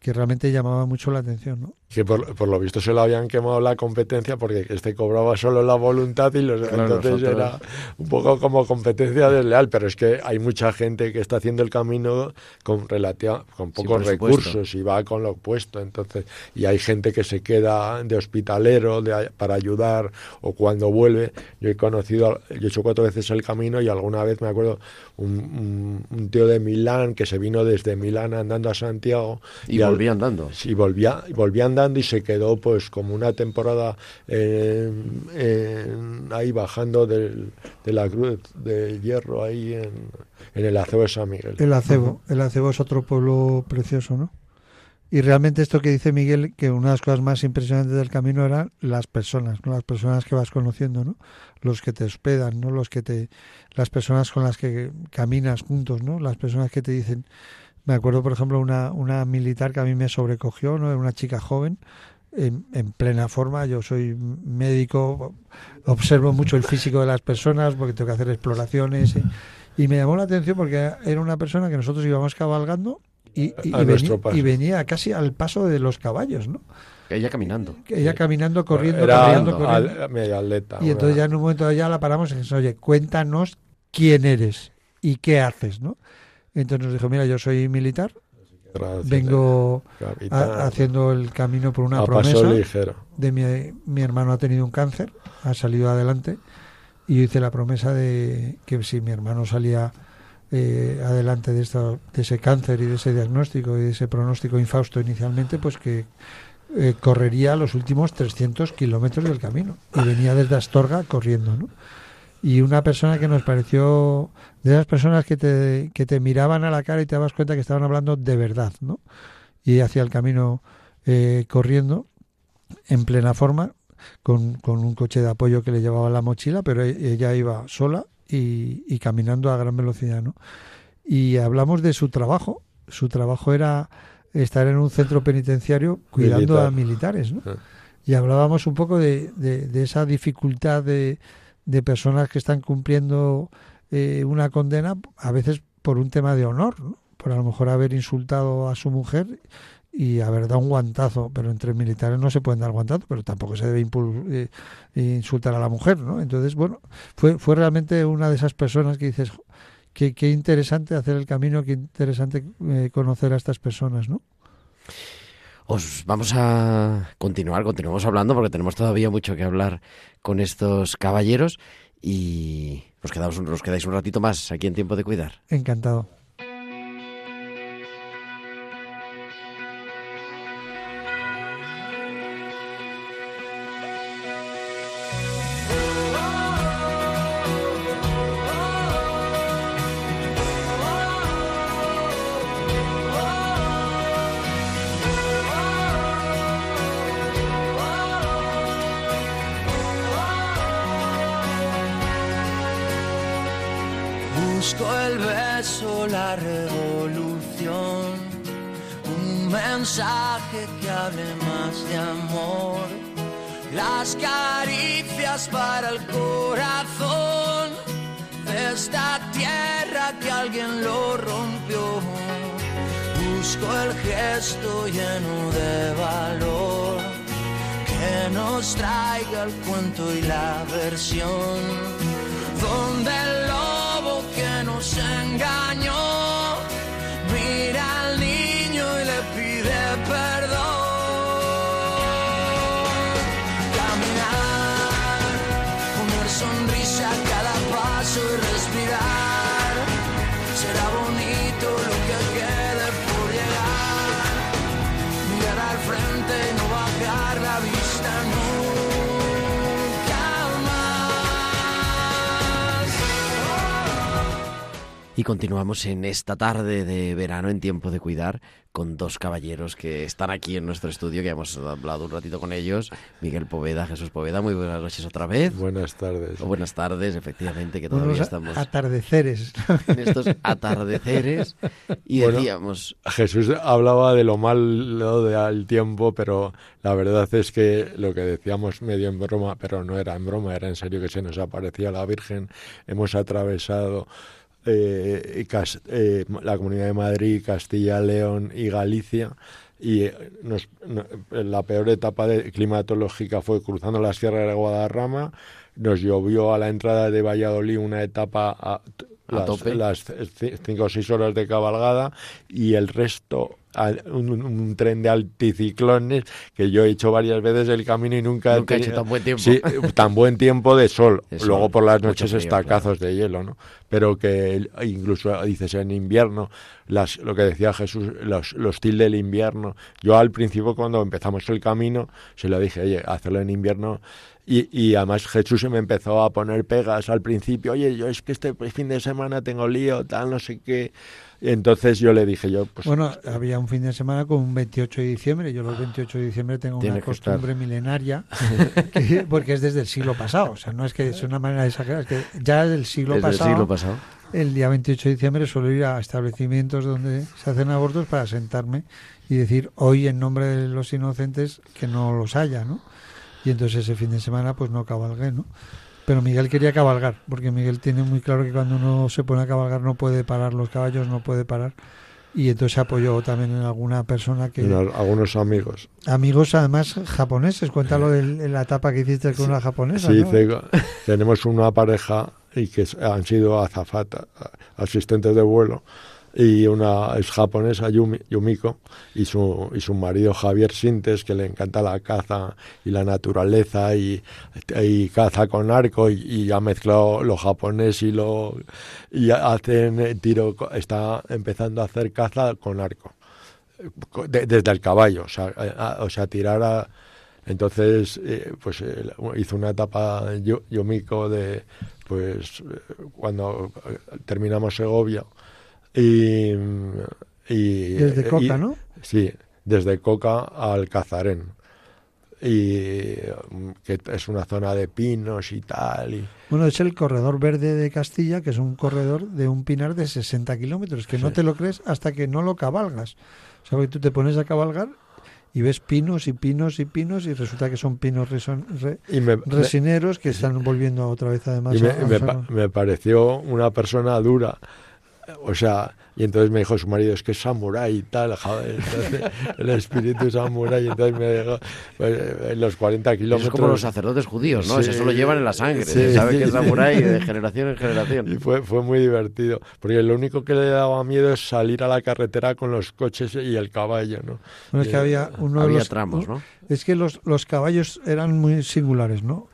que realmente llamaba mucho la atención, ¿no? Que por, por lo visto se lo habían quemado la competencia porque este cobraba solo la voluntad y los, Claro, entonces nosotros- era un poco como competencia desleal. Pero es que hay mucha gente que está haciendo el camino con relativa, con Sí, pocos supuesto. recursos y va con lo opuesto. Entonces, y hay gente que se queda de hospitalero de, para ayudar o cuando vuelve. Yo he conocido, yo he hecho cuatro veces el camino y alguna vez me acuerdo un, un- un tío de Milán que se vino desde Milán andando a Santiago Y al- volví andando. Sí, volvía, volvía andando y se quedó pues como una temporada en- ahí bajando del- de la cruz de hierro ahí en, en el acebo de San Miguel. El Acebo, el Acebo es otro pueblo precioso, ¿no? Y realmente esto que dice Miguel, que una de las cosas más impresionantes del camino eran las personas, ¿no? Las personas que vas conociendo, ¿no? Los que te hospedan, ¿no? Los que te, las personas con las que caminas juntos, ¿no? Las personas que te dicen, me acuerdo por ejemplo una, una militar que a mí me sobrecogió, ¿no? Era una chica joven, en, en plena forma, yo soy médico, observo mucho el físico de las personas porque tengo que hacer exploraciones y, y me llamó la atención porque era una persona que nosotros íbamos cabalgando y, venía, paso. y venía casi al paso de los caballos, ¿no? Ella caminando. Que Ella caminando, corriendo, Era corriendo, corriendo. al- media atleta. Y entonces una- ya en un momento ya la paramos y dijimos, oye, cuéntanos quién eres y qué haces, ¿no? Entonces nos dijo, mira, yo soy militar, vengo capitán, a- haciendo el camino por una promesa de mi, mi hermano ha tenido un cáncer, ha salido adelante y yo hice la promesa de que si mi hermano salía eh, adelante de, esto, de ese cáncer y de ese diagnóstico y de ese pronóstico infausto inicialmente, pues que eh, correría los últimos 300 kilómetros del camino. Y venía desde Astorga corriendo, ¿no? Y una persona que nos pareció de esas personas que te, que te miraban a la cara y te dabas cuenta que estaban hablando de verdad, ¿no? Y hacia el camino eh, corriendo en plena forma, con, con un coche de apoyo que le llevaba la mochila, pero e- ella iba sola y, y caminando a gran velocidad, ¿no? Y hablamos de su trabajo. Su trabajo era estar en un centro penitenciario cuidando Militar. a militares, ¿no? Ah. Y hablábamos un poco de, de- de esa dificultad de, de personas que están cumpliendo eh, una condena, a veces por un tema de honor, ¿no? por a lo mejor haber insultado a su mujer y haber dado un guantazo, pero entre militares no se pueden dar guantazos, pero tampoco se debe eh, insultar a la mujer, ¿no? Entonces, bueno, fue, fue realmente una de esas personas que dices, "Jo, qué, qué interesante hacer el camino, qué interesante eh, conocer a estas personas, ¿no? Os vamos a continuar, continuamos hablando porque tenemos todavía mucho que hablar con estos caballeros y nos quedáis un ratito más aquí en Tiempo de Cuidar. Encantado. El gesto lleno de valor que nos traiga el cuento y la versión donde el lobo que nos engañó Y continuamos en esta tarde de verano en tiempo de cuidar con dos caballeros que están aquí en nuestro estudio, que hemos hablado un ratito con ellos. Miguel Poveda, Jesús Poveda, muy buenas noches otra vez. Buenas tardes. O buenas tardes, efectivamente, que todavía Unos estamos atardeceres. en estos atardeceres. Y Bueno. decíamos, Jesús hablaba de lo malo del tiempo, pero la verdad es que lo que decíamos medio en broma, pero no era en broma, era en serio que se nos aparecía la Virgen. Hemos atravesado eh, eh, la Comunidad de Madrid, Castilla, León y Galicia. Y eh, nos- no- la peor etapa de, climatológica fue cruzando la Sierra de Guadarrama. Nos llovió a la entrada de Valladolid una etapa a, A las, tope. las ci- cinco o seis horas de cabalgada y el resto un, un tren de anticiclones que yo he hecho varias veces el camino y nunca, Nunca he he hecho tenido tan buen tiempo. Sí, tan buen tiempo de sol. De sol, Luego por las noches frío, estacazos de hielo, ¿no? Pero que incluso dices en invierno, las, lo que decía Jesús, los, los til del invierno. Yo al principio cuando empezamos el camino se lo dije, oye, hacerlo en invierno y, y además Jesús se me empezó a poner pegas al principio, oye, yo es que este fin de semana tengo lío, tal, no sé qué. Entonces yo le dije, yo, pues... Bueno, había un fin de semana con un 28 de diciembre. Yo los 28 de diciembre tengo una costumbre milenaria, que- porque es desde el siglo pasado. O sea, no es que es una manera de exagerar, es que ya es del siglo desde el siglo pasado. El día 28 de diciembre suelo ir a establecimientos donde se hacen abortos para sentarme y decir hoy en nombre de los inocentes que no los haya, ¿no? Y entonces ese fin de semana pues no cabalgué, ¿no? Pero Miguel quería cabalgar, porque Miguel tiene muy claro que cuando uno se pone a cabalgar no puede parar los caballos, no puede parar. Y entonces se apoyó también en alguna persona que... unos- algunos amigos. Amigos además japoneses, cuéntalo de la etapa que hiciste con una japonesa, Sí, tenemos una pareja y que han sido azafata, asistentes de vuelo, y una es japonesa, Yumi- Yumiko, y su, y su marido Javier Sintes, que le encanta la caza y la naturaleza, y, y caza con arco, y, y ha mezclado lo japonés y lo... y hacen tiro, está empezando a hacer caza con arco. Co- de- desde el caballo, o sea, a- tirar a, entonces, eh, pues eh, hizo una etapa yo, Yomiko de, pues, eh, cuando terminamos Segovia y... y Desde Coca, y- ¿no? Sí, desde Coca al Cazarén. Y mm, que es una zona de pinos y tal. Y, Bueno, es el corredor verde de Castilla, que es un corredor de un pinar de 60 kilómetros, que no Sí. te lo crees hasta que no lo cabalgas. O sea, que tú te pones a cabalgar y ves pinos y pinos y pinos y resulta que son pinos reson- re- y me, resineros que están volviendo otra vez además y me, a- a me pa- me pareció una persona dura. O sea, y entonces me dijo su marido, es que es samurái y tal, joder, entonces, el espíritu samurái, entonces me dejó pues, en los 40 Eso kilómetros. es como los sacerdotes judíos, ¿no? Sí. Eso lo llevan en la sangre. Sí, se sabe sí, que es samurái de generación en Y generación. fue, fue muy divertido, porque lo único que le daba miedo es salir a la carretera con los coches y el caballo, ¿no? Bueno, es que había uno de Había los- tramos, ¿no? Es que los, los caballos eran muy singulares, ¿no?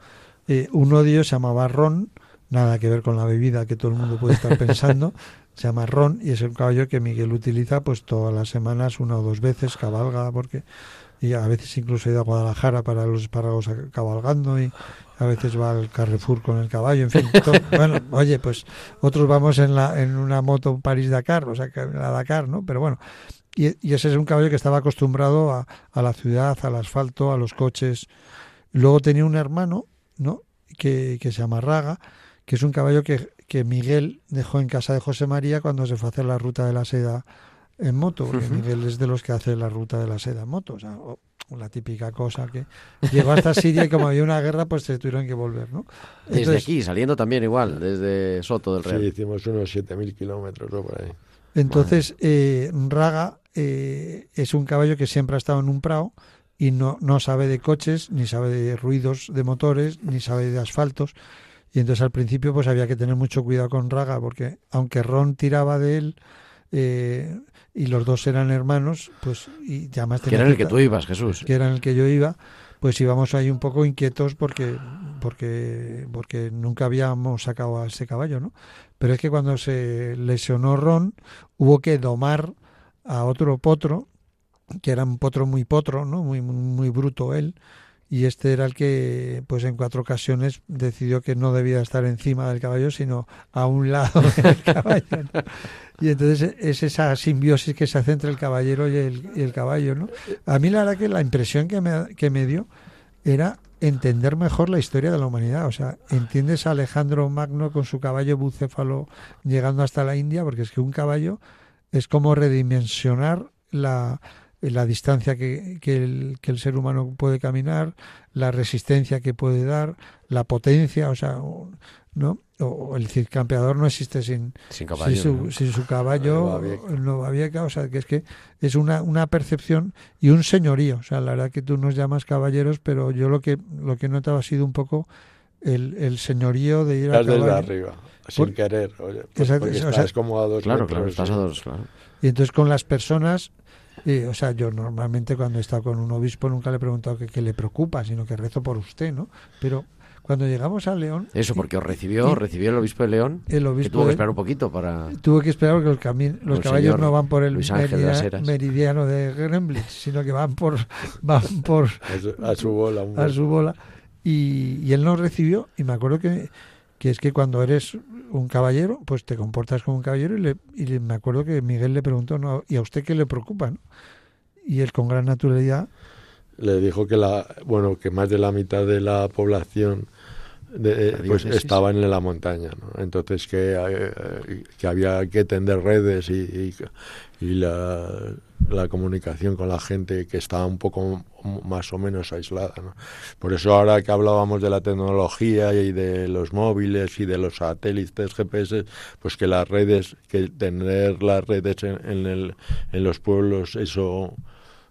Eh, uno de ellos se llamaba Ron, nada que ver con la bebida que todo el mundo puede estar pensando. se llama Ron y es el caballo que Miguel utiliza pues todas las semanas, una o dos veces, cabalga, porque y a veces incluso he ido a Guadalajara para los espárragos cabalgando y a veces va al Carrefour con el caballo, en fin. todo- bueno, oye, pues otros vamos en la en una moto París-Dakar, o sea, que la Dakar, ¿no? Pero bueno, y, y ese es un caballo que estaba acostumbrado a, a la ciudad, al asfalto, a los coches. Luego tenía un hermano, ¿no? Que, que se llama Raga, que es un caballo que, que Miguel dejó en casa de José María cuando se fue a hacer la ruta de la seda en moto, porque Miguel es de los que hace la ruta de la seda en moto, o sea, o- la típica cosa que llegó hasta Siria y como había una guerra, pues se tuvieron que volver, ¿no? Desde aquí, saliendo también igual, desde Soto del Sí, Real. hicimos unos 7.000 kilómetros o por ahí. Entonces, eh, Raga eh, es un caballo que siempre ha estado en un prado y no, no sabe de coches, ni sabe de ruidos de motores, ni sabe de asfaltos. Y entonces al principio pues había que tener mucho cuidado con Raga, porque aunque Ron tiraba de él eh, y los dos eran hermanos, pues y además Que tenía era el que tú ibas, Jesús. que era el que yo iba, pues íbamos ahí un poco inquietos porque porque porque nunca habíamos sacado a ese caballo, ¿no? Pero es que cuando se lesionó Ron, hubo que domar a otro potro, que era un potro muy potro, ¿no? Muy muy, muy bruto él, y este era el que pues en cuatro ocasiones decidió que no debía estar encima del caballo, sino a un lado del caballo. Y entonces es esa simbiosis que se hace entre el caballero y el, y el caballo, ¿no? A mí la verdad que la impresión que me, que me dio era entender mejor la historia de la humanidad. O sea, entiendes a Alejandro Magno con su caballo bucéfalo llegando hasta la India, porque es que un caballo es como redimensionar la, la distancia que, que, el, que el ser humano puede caminar, la resistencia que puede dar, la potencia, o sea, ¿no? O el circampeador no existe sin, Sin caballo. sin, su, ¿no? sin su caballo, Novavieca. o sea, que es que es una, una percepción y un señorío. O sea, la verdad que tú nos llamas caballeros, pero yo lo que lo que he notado ha sido un poco el, el señorío de ir a Estás desde caballo. arriba, sin Por- querer. Oye, pues Exacto, porque o sea, como a dos Claro, metros, claro, estás a dos, claro. Y entonces con las personas, eh, o sea, yo normalmente cuando he estado con un obispo nunca le he preguntado qué le preocupa, sino que rezo por usted, ¿no? Pero cuando llegamos a León, Eso, porque os recibió, y- recibió el obispo de León, el que obispo tuvo que esperar un poquito para... tuve que esperar porque los, cami- los El caballos no van por el meridia- meridiano de Gremlitz, sino que van por van por A su, a su bola. a su bola y, y él nos recibió y me acuerdo que, que es que cuando eres un caballero pues te comportas como un caballero y, le, me acuerdo que Miguel le preguntó ¿no? y a usted qué le preocupa y él con gran naturalidad le dijo que la bueno que más de la mitad de la población de- La pues estaba en la montaña ¿no? entonces que, eh, que había que tender redes y, y, y la, la comunicación con la gente que estaba un poco más o menos aislada ¿no? por eso ahora que hablábamos de la tecnología y de los móviles y de los satélites GPS pues que las redes que tener las redes en, en, el, en los pueblos eso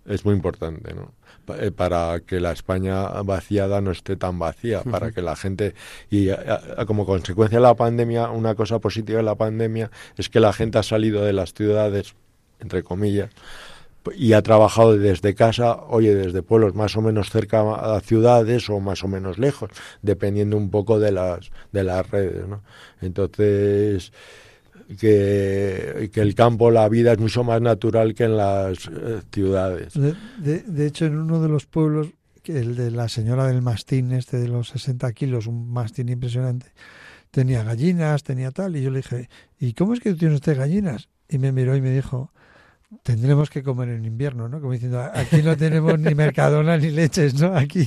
es muy importante, ¿no? Eh, Para que la España vaciada no esté tan vacía, para que la gente y a- a- como consecuencia de la pandemia, una cosa positiva de la pandemia es que la gente ha salido de las ciudades, entre comillas, y ha trabajado desde casa, oye, desde pueblos más o menos cerca a ciudades o más o menos lejos, dependiendo un poco de las de las redes, ¿no? Entonces que, que el campo, la vida es mucho más natural que en las eh, ciudades. de, de- de hecho en uno de los pueblos el de la señora del mastín este de los 60 kilos un mastín impresionante tenía gallinas tenía tal y yo le dije ¿y cómo es que tú tienes usted gallinas? y me miró y me dijo tendremos que comer en invierno, ¿no? Como diciendo, aquí no tenemos ni mercadona ni leches, ¿no? Aquí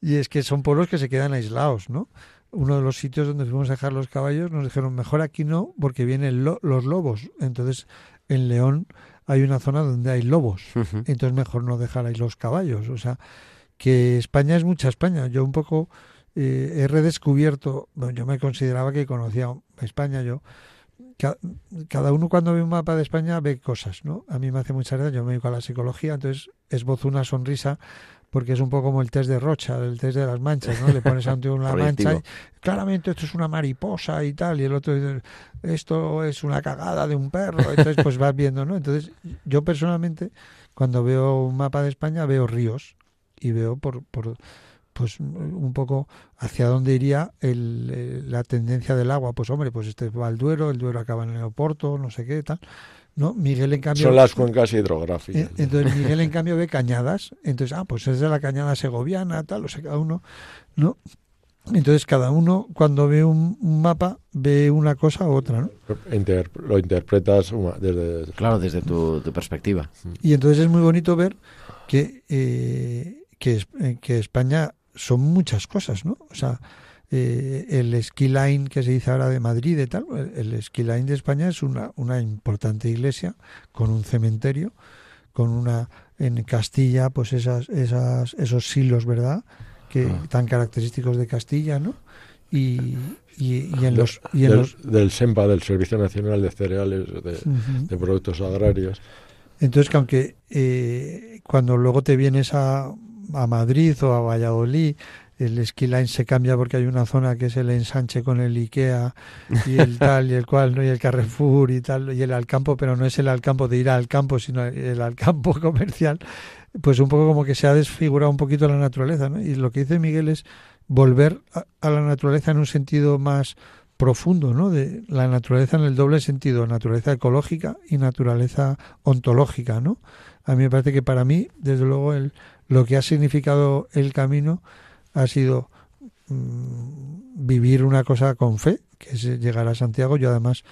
y es que son pueblos que se quedan aislados, ¿no? Uno de los sitios donde fuimos a dejar los caballos nos dijeron, mejor aquí no, porque vienen lo- los lobos. Entonces, en León hay una zona donde hay lobos. Entonces, mejor no dejar ahí los caballos. O sea, que España es mucha España. Yo un poco eh, he redescubierto, bueno, yo me consideraba que conocía España, yo ca- cada uno cuando ve un mapa de España ve cosas, ¿no? A mí me hace mucha gracia, yo me dedico a la psicología, entonces esbozo una sonrisa porque es un poco como el test de Rocha, el test de las manchas, ¿no? Le pones ante una mancha y claramente esto es una mariposa y tal, y el otro dice, esto es una cagada de un perro, entonces pues vas viendo, ¿no? Entonces yo personalmente cuando veo un mapa de España veo ríos y veo por, por pues un poco hacia dónde iría el, eh, la tendencia del agua. Pues hombre, pues este va al Duero, el Duero acaba en el Oporto, no sé qué, tal. ¿No? Miguel en cambio... Son las cuencas hidrográficas. Eh, Entonces Miguel en cambio ve cañadas, entonces ah pues es de la cañada segoviana, tal, o sea cada uno, ¿no? Entonces cada uno cuando ve un, un mapa ve una cosa u otra, ¿no? Inter- lo interpretas desde... Claro, desde tu, tu perspectiva. Y entonces es muy bonito ver que, eh, que, eh, que España son muchas cosas, ¿no? O sea, eh, el ski line que se dice ahora de Madrid y tal. El, el ski line de España es una, una importante iglesia con un cementerio, con una en Castilla, pues esas, esas, esos silos, ¿verdad? Que Ah. tan característicos de Castilla, ¿no? Y, y, y en los, y en del, los del SEMPA, del Servicio Nacional de Cereales, de Productos Agrarios. Entonces, que aunque eh, cuando luego te vienes a, a Madrid o a Valladolid, el ski line se cambia porque hay una zona que es el ensanche con el Ikea y el tal y el cual, ¿no? y el Carrefour y tal, y el Alcampo, pero no es el Alcampo de ir al campo, sino el Alcampo comercial, pues un poco como que se ha desfigurado un poquito la naturaleza. ¿no? Y lo que dice Miguel es volver a, a la naturaleza en un sentido más profundo, ¿no? De la naturaleza en el doble sentido, naturaleza ecológica y naturaleza ontológica, ¿no? A mí me parece que para mí, desde luego, el, lo que ha significado el camino ha sido mm, vivir una cosa con fe, que es llegar a Santiago. Yo además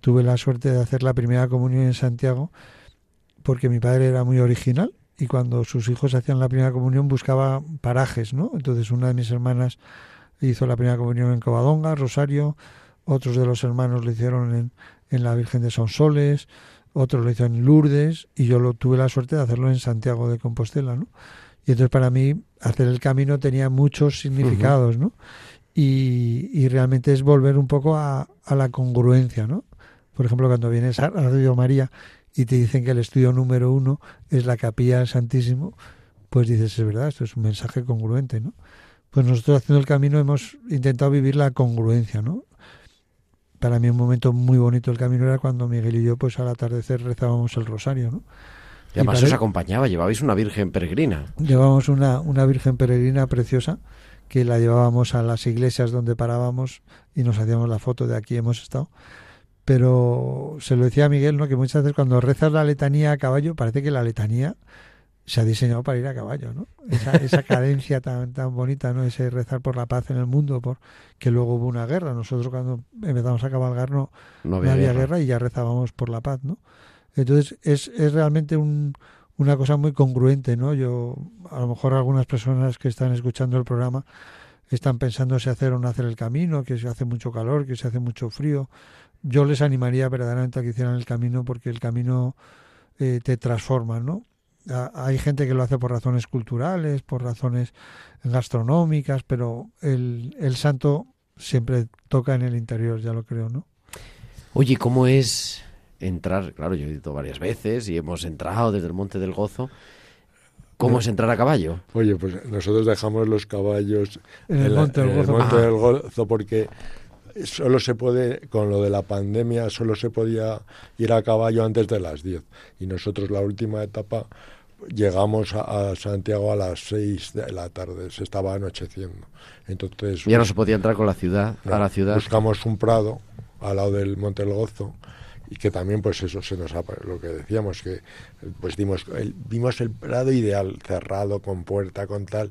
tuve la suerte de hacer la primera comunión en Santiago porque mi padre era muy original y cuando sus hijos hacían la primera comunión buscaba parajes, ¿no? Entonces una de mis hermanas hizo la primera comunión en Covadonga, Rosario, otros de los hermanos lo hicieron en, en la Virgen de Sonsoles, otros lo hicieron en Lourdes y yo lo tuve la suerte de hacerlo en Santiago de Compostela, ¿no? Y entonces para mí hacer el camino tenía muchos significados, ¿no? Y, y realmente es volver un poco a, a la congruencia, ¿no? Por ejemplo, cuando vienes a Radio María y te dicen que el estudio número uno es la capilla del Santísimo, pues dices, es verdad, esto es un mensaje congruente, ¿no? Pues nosotros haciendo el camino hemos intentado vivir la congruencia, ¿no? Para mí un momento muy bonito del camino era cuando Miguel y yo, pues al atardecer rezábamos el rosario, ¿no? Y además os acompañaba, llevabais una virgen peregrina. Llevábamos una, una Virgen peregrina preciosa que la llevábamos a las iglesias donde parábamos y nos hacíamos la foto de aquí hemos estado. Pero se lo decía a Miguel, ¿no? Que muchas veces cuando rezas la letanía a caballo, parece que la letanía se ha diseñado para ir a caballo, ¿no? Esa, esa cadencia tan, tan bonita, ¿no? Ese rezar por la paz en el mundo, por que luego hubo una guerra. Nosotros cuando empezamos a cabalgar no, No no había, había guerra. guerra y ya rezábamos por la paz, ¿no? Entonces es, es realmente un, una cosa muy congruente, ¿no? Yo, a lo mejor algunas personas que están escuchando el programa están pensando si hacer o no hacer el camino, que se hace mucho calor, que se hace mucho frío. Yo les animaría verdaderamente a que hicieran el camino porque el camino eh, te transforma, ¿no? Hay gente que lo hace por razones culturales, por razones gastronómicas, pero el, el santo siempre toca en el interior, ya lo creo, ¿no? Oye, ¿cómo es entrar? Claro, yo he ido varias veces y hemos entrado desde el Monte del Gozo. ¿Cómo es entrar a caballo? Oye, pues nosotros dejamos los caballos En el la- Monte del en el Gozo. Monte Ah. del Gozo porque solo se puede, con lo de la pandemia, solo se podía ir a caballo antes de las 10. Y nosotros la última etapa llegamos a, a Santiago a las 6 de la tarde, se estaba anocheciendo. Entonces Ya no se podía entrar con la ciudad, no, a la ciudad. Buscamos un prado al lado del Monte del Gozo y que también pues eso se nos ha lo que decíamos que pues dimos el, vimos el prado ideal cerrado con puerta con tal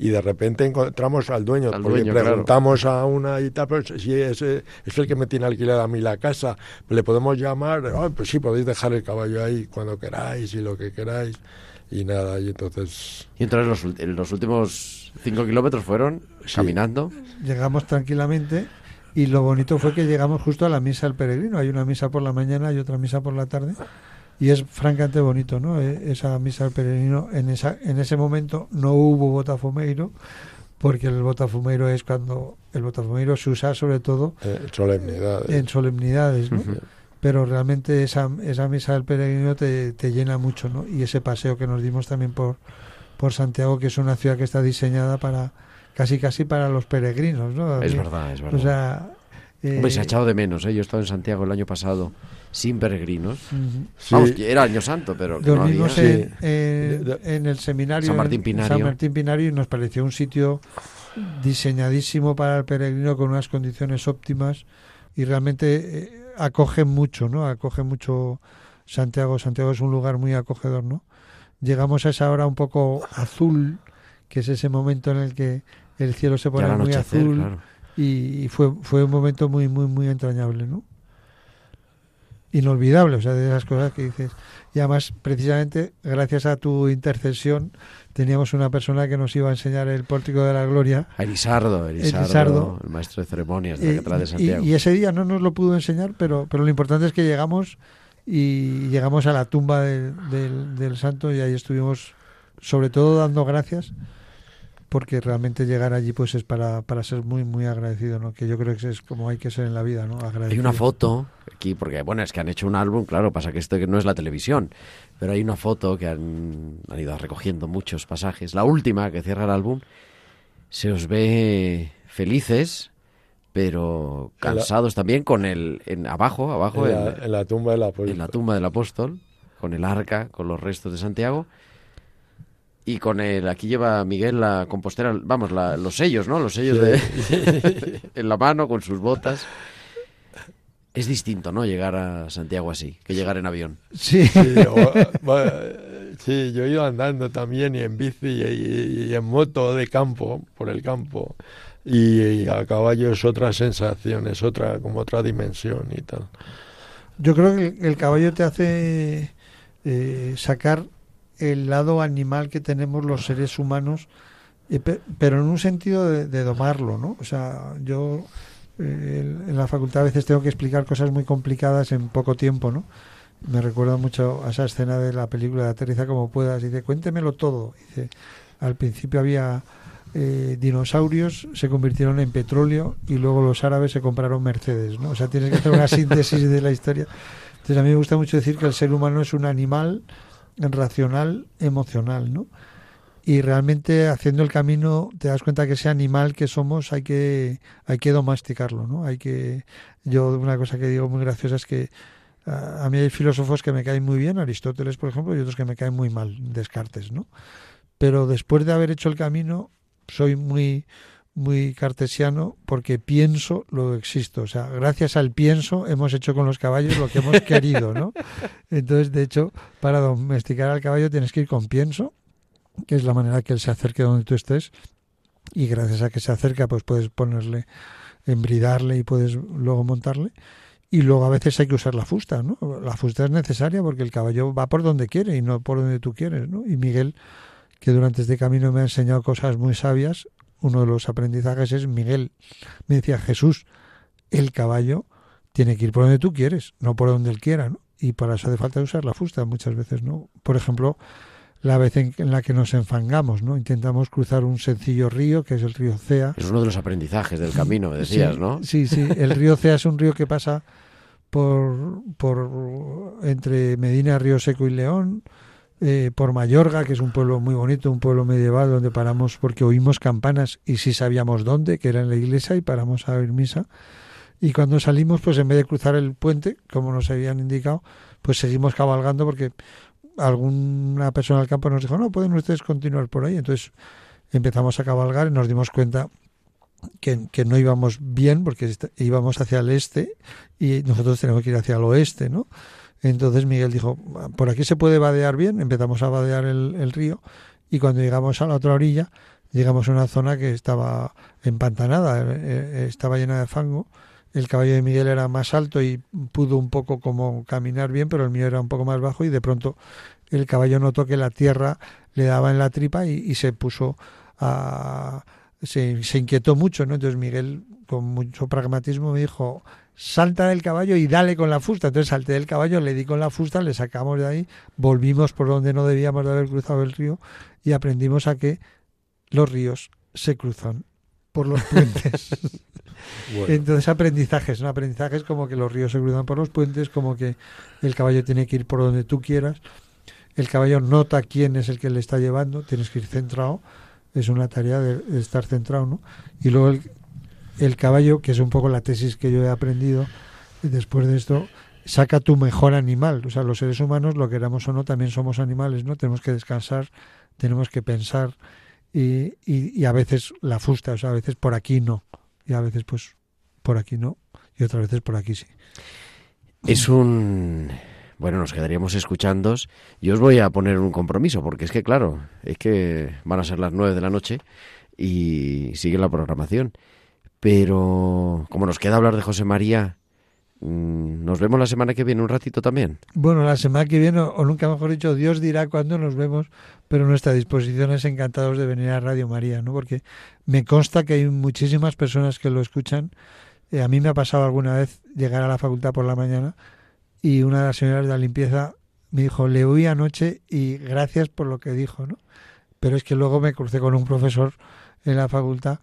y de repente encontramos al dueño Al porque dueño, claro. preguntamos a una y tal pues si es, es el que me tiene alquilada a mí la casa le podemos llamar "Ah, pues sí podéis dejar el caballo ahí cuando queráis y lo que queráis y nada y entonces Y entonces los, los últimos cinco kilómetros fueron Sí. caminando. llegamos tranquilamente y lo bonito fue que llegamos justo a la misa del peregrino. Hay una misa por la mañana y otra misa por la tarde. Y es francamente bonito, ¿no? Eh, Esa misa del peregrino, en, esa, en ese momento no hubo botafumeiro, porque el botafumeiro es cuando el botafumeiro se usa sobre todo eh, solemnidad en solemnidades, ¿no? Pero realmente esa, esa misa del peregrino te, te llena mucho, ¿no? Y ese paseo que nos dimos también por, por Santiago, que es una ciudad que está diseñada para casi casi para los peregrinos, ¿no? Es verdad, es verdad. O sea, eh, Hombre, se ha echado de menos, ¿eh? Yo he estado en Santiago el año pasado sin peregrinos. Sí. Vamos, que era año santo, pero que no había. En, en- el seminario San Martín Pinario. San Martín Pinario y nos pareció un sitio diseñadísimo para el peregrino con unas condiciones óptimas y realmente eh, acoge mucho, ¿no? Acoge mucho Santiago. Santiago es un lugar muy acogedor, ¿no? Llegamos a esa hora un poco azul, que es ese momento en el que el cielo se pone muy azul claro. y, y fue fue un momento muy muy muy entrañable, ¿no? inolvidable, o sea, de esas cosas que dices. Y además, precisamente, gracias a tu intercesión, teníamos una persona que nos iba a enseñar el pórtico de la gloria. A Elisardo, Elisardo, Elisardo. el maestro de ceremonias de la Catedral de Santiago. Y, ese día no nos lo pudo enseñar, pero, pero lo importante es que llegamos y llegamos a la tumba del, del santo y ahí estuvimos, sobre todo, dando gracias, porque realmente llegar allí pues es para, para ser muy, muy agradecido, ¿no? Que yo creo que es como hay que ser en la vida, ¿no? Agradecido. Hay una foto aquí, porque bueno, es que han hecho un álbum, claro, pasa que esto que no es la televisión, pero hay una foto que han, han ido recogiendo muchos pasajes. La última que cierra el álbum, se os ve felices, pero la- cansados también con el en abajo, abajo en, la, el- en la tumba del apóstol. en la tumba del apóstol, con el arca, con los restos de Santiago. Y con el, aquí lleva Miguel la compostera, vamos, la- los sellos, ¿no? Los sellos de, en la mano, con sus botas. Es distinto, ¿no? Llegar a Santiago así, que llegar en avión. Sí, Sí, o- bueno, sí, yo he ido andando también y en bici y, y- y en moto de campo, por el campo. Y, y a caballo es otra sensación, es otra, como otra dimensión y tal. yo creo que el, el caballo te hace eh, sacar el lado animal que tenemos los seres humanos, eh, pe- pero en un sentido de, de domarlo, ¿no? O sea, yo eh, en la facultad a veces tengo que explicar cosas muy complicadas en poco tiempo, ¿no? Me recuerda mucho a esa escena de la película de Aterriza como puedas. Dice, cuéntemelo todo. Dice, al principio había eh, dinosaurios, se convirtieron en petróleo y luego los árabes se compraron Mercedes, ¿no? O sea, tienes que hacer una síntesis de la historia. Entonces a mí me gusta mucho decir que el ser humano es un animal racional, emocional, ¿no? Y realmente haciendo el camino te das cuenta que ese animal que somos hay que hay que domesticarlo, ¿no? Hay que yo una cosa que digo muy graciosa es que a a mí hay filósofos que me caen muy bien, Aristóteles, por ejemplo, y otros que me caen muy mal, Descartes, ¿no? Pero después de haber hecho el camino, soy muy muy cartesiano porque pienso lo que existo. O sea, gracias al pienso hemos hecho con los caballos lo que hemos querido, ¿no? Entonces, de hecho, para domesticar al caballo tienes que ir con pienso, que es la manera que él se acerque donde tú estés, y gracias a que se acerca, pues puedes ponerle, embridarle y puedes luego montarle. Y luego a veces hay que usar la fusta, ¿no? La fusta es necesaria porque el caballo va por donde quiere y no por donde tú quieres, ¿no? Y Miguel, que durante este camino me ha enseñado cosas muy sabias, uno de los aprendizajes es Miguel. Me decía Jesús, el caballo tiene que ir por donde tú quieres, no por donde él quiera, ¿no? Y para eso hace falta usar la fusta muchas veces, ¿no? Por ejemplo, la vez en, la que nos enfangamos, ¿no? Intentamos cruzar un sencillo río, que es el río Cea, Es uno de los aprendizajes del camino, me decías, sí, ¿no? Sí, sí. El río Cea es un río que pasa por, por entre Medina, Río Seco y León, eh, por Mayorga, que es un pueblo muy bonito, un pueblo medieval donde paramos porque oímos campanas y sí sabíamos dónde, que era en la iglesia, y paramos a oír misa. Y cuando salimos, pues en vez de cruzar el puente, como nos habían indicado, pues seguimos cabalgando porque alguna persona del campo nos dijo, no, pueden ustedes continuar por ahí. Entonces empezamos a cabalgar y nos dimos cuenta que, que no íbamos bien porque íbamos hacia el este y nosotros tenemos que ir hacia el oeste, ¿no? Entonces Miguel dijo, por aquí se puede vadear bien, empezamos a vadear el, el río y cuando llegamos a la otra orilla, llegamos a una zona que estaba empantanada, eh, eh, estaba llena de fango. El caballo de Miguel era más alto y pudo un poco como caminar bien, pero el mío era un poco más bajo y de pronto el caballo notó que la tierra le daba en la tripa y, y se puso a... Se, se inquietó mucho, ¿no? Entonces Miguel, con mucho pragmatismo, me dijo, salta del caballo y dale con la fusta. Entonces salté del caballo, le di con la fusta, le sacamos de ahí, volvimos por donde no debíamos de haber cruzado el río y aprendimos a que los ríos se cruzan por los puentes. Bueno, Entonces aprendizajes, ¿no? Aprendizajes como que los ríos se cruzan por los puentes, como que el caballo tiene que ir por donde tú quieras. El caballo nota quién es el que le está llevando, tienes que ir centrado. Es una tarea de, de estar centrado, ¿no? Y luego el, el caballo, que es un poco la tesis que yo he aprendido después de esto, saca tu mejor animal. O sea, los seres humanos, lo queramos o no, también somos animales, ¿no? Tenemos que descansar, tenemos que pensar y, y, a veces la fusta, o sea, a veces por aquí no. Y a veces pues por aquí no y otras veces por aquí sí. Es un... Bueno, nos quedaríamos escuchando. Yo os voy a poner un compromiso, porque es que, claro, es que van a ser las nueve de la noche y sigue la programación. Pero como nos queda hablar de José María, mm, ¿nos vemos la semana que viene un ratito también? Bueno, la semana que viene, o nunca mejor dicho, Dios dirá cuándo nos vemos, pero nuestra disposición es encantados de venir a Radio María, ¿no? Porque me consta que hay muchísimas personas que lo escuchan. Eh, a mí me ha pasado alguna vez llegar a la facultad por la mañana y una de las señoras de la limpieza me dijo, le oí anoche y gracias por lo que dijo, ¿no? Pero es que luego me crucé con un profesor en la facultad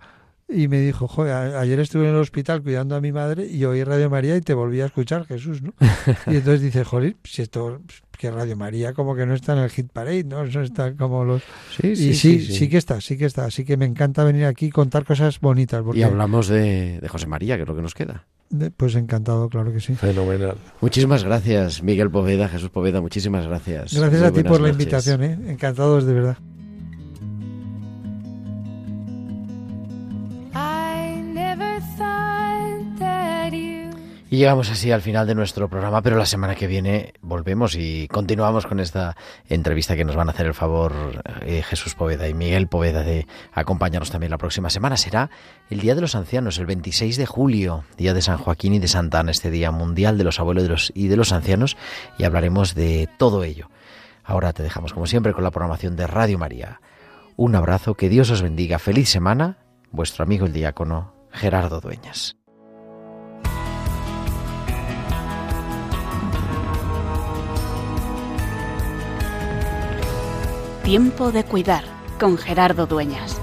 y me dijo, joder, ayer estuve en el hospital cuidando a mi madre y oí Radio María y te volví a escuchar, Jesús, ¿no? Y entonces dice, joder, si esto, que Radio María como que no está en el hit parade, ¿no? Eso está como los... Sí, y sí, sí, que está, sí que está. Así que me encanta venir aquí y contar cosas bonitas. Porque, Y hablamos de, de José María, que es lo que nos queda. Pues encantado, claro que sí. Fenomenal. Muchísimas gracias, Miguel Poveda, Jesús Poveda, muchísimas gracias. Gracias Muy a ti por la noches. invitación, ¿eh? Encantados de verdad. Llegamos así al final de nuestro programa, pero la semana que viene volvemos y continuamos con esta entrevista que nos van a hacer el favor eh, Jesús Poveda y Miguel Poveda de acompañarnos también la próxima semana. Será el Día de los Ancianos, el 26 de julio, Día de San Joaquín y de Santa Ana, este Día Mundial de los Abuelos y de los Ancianos, y hablaremos de todo ello. Ahora te dejamos, como siempre, con la programación de Radio María. Un abrazo, que Dios os bendiga, feliz semana, vuestro amigo el diácono Gerardo Dueñas. Tiempo de cuidar con Gerardo Dueñas.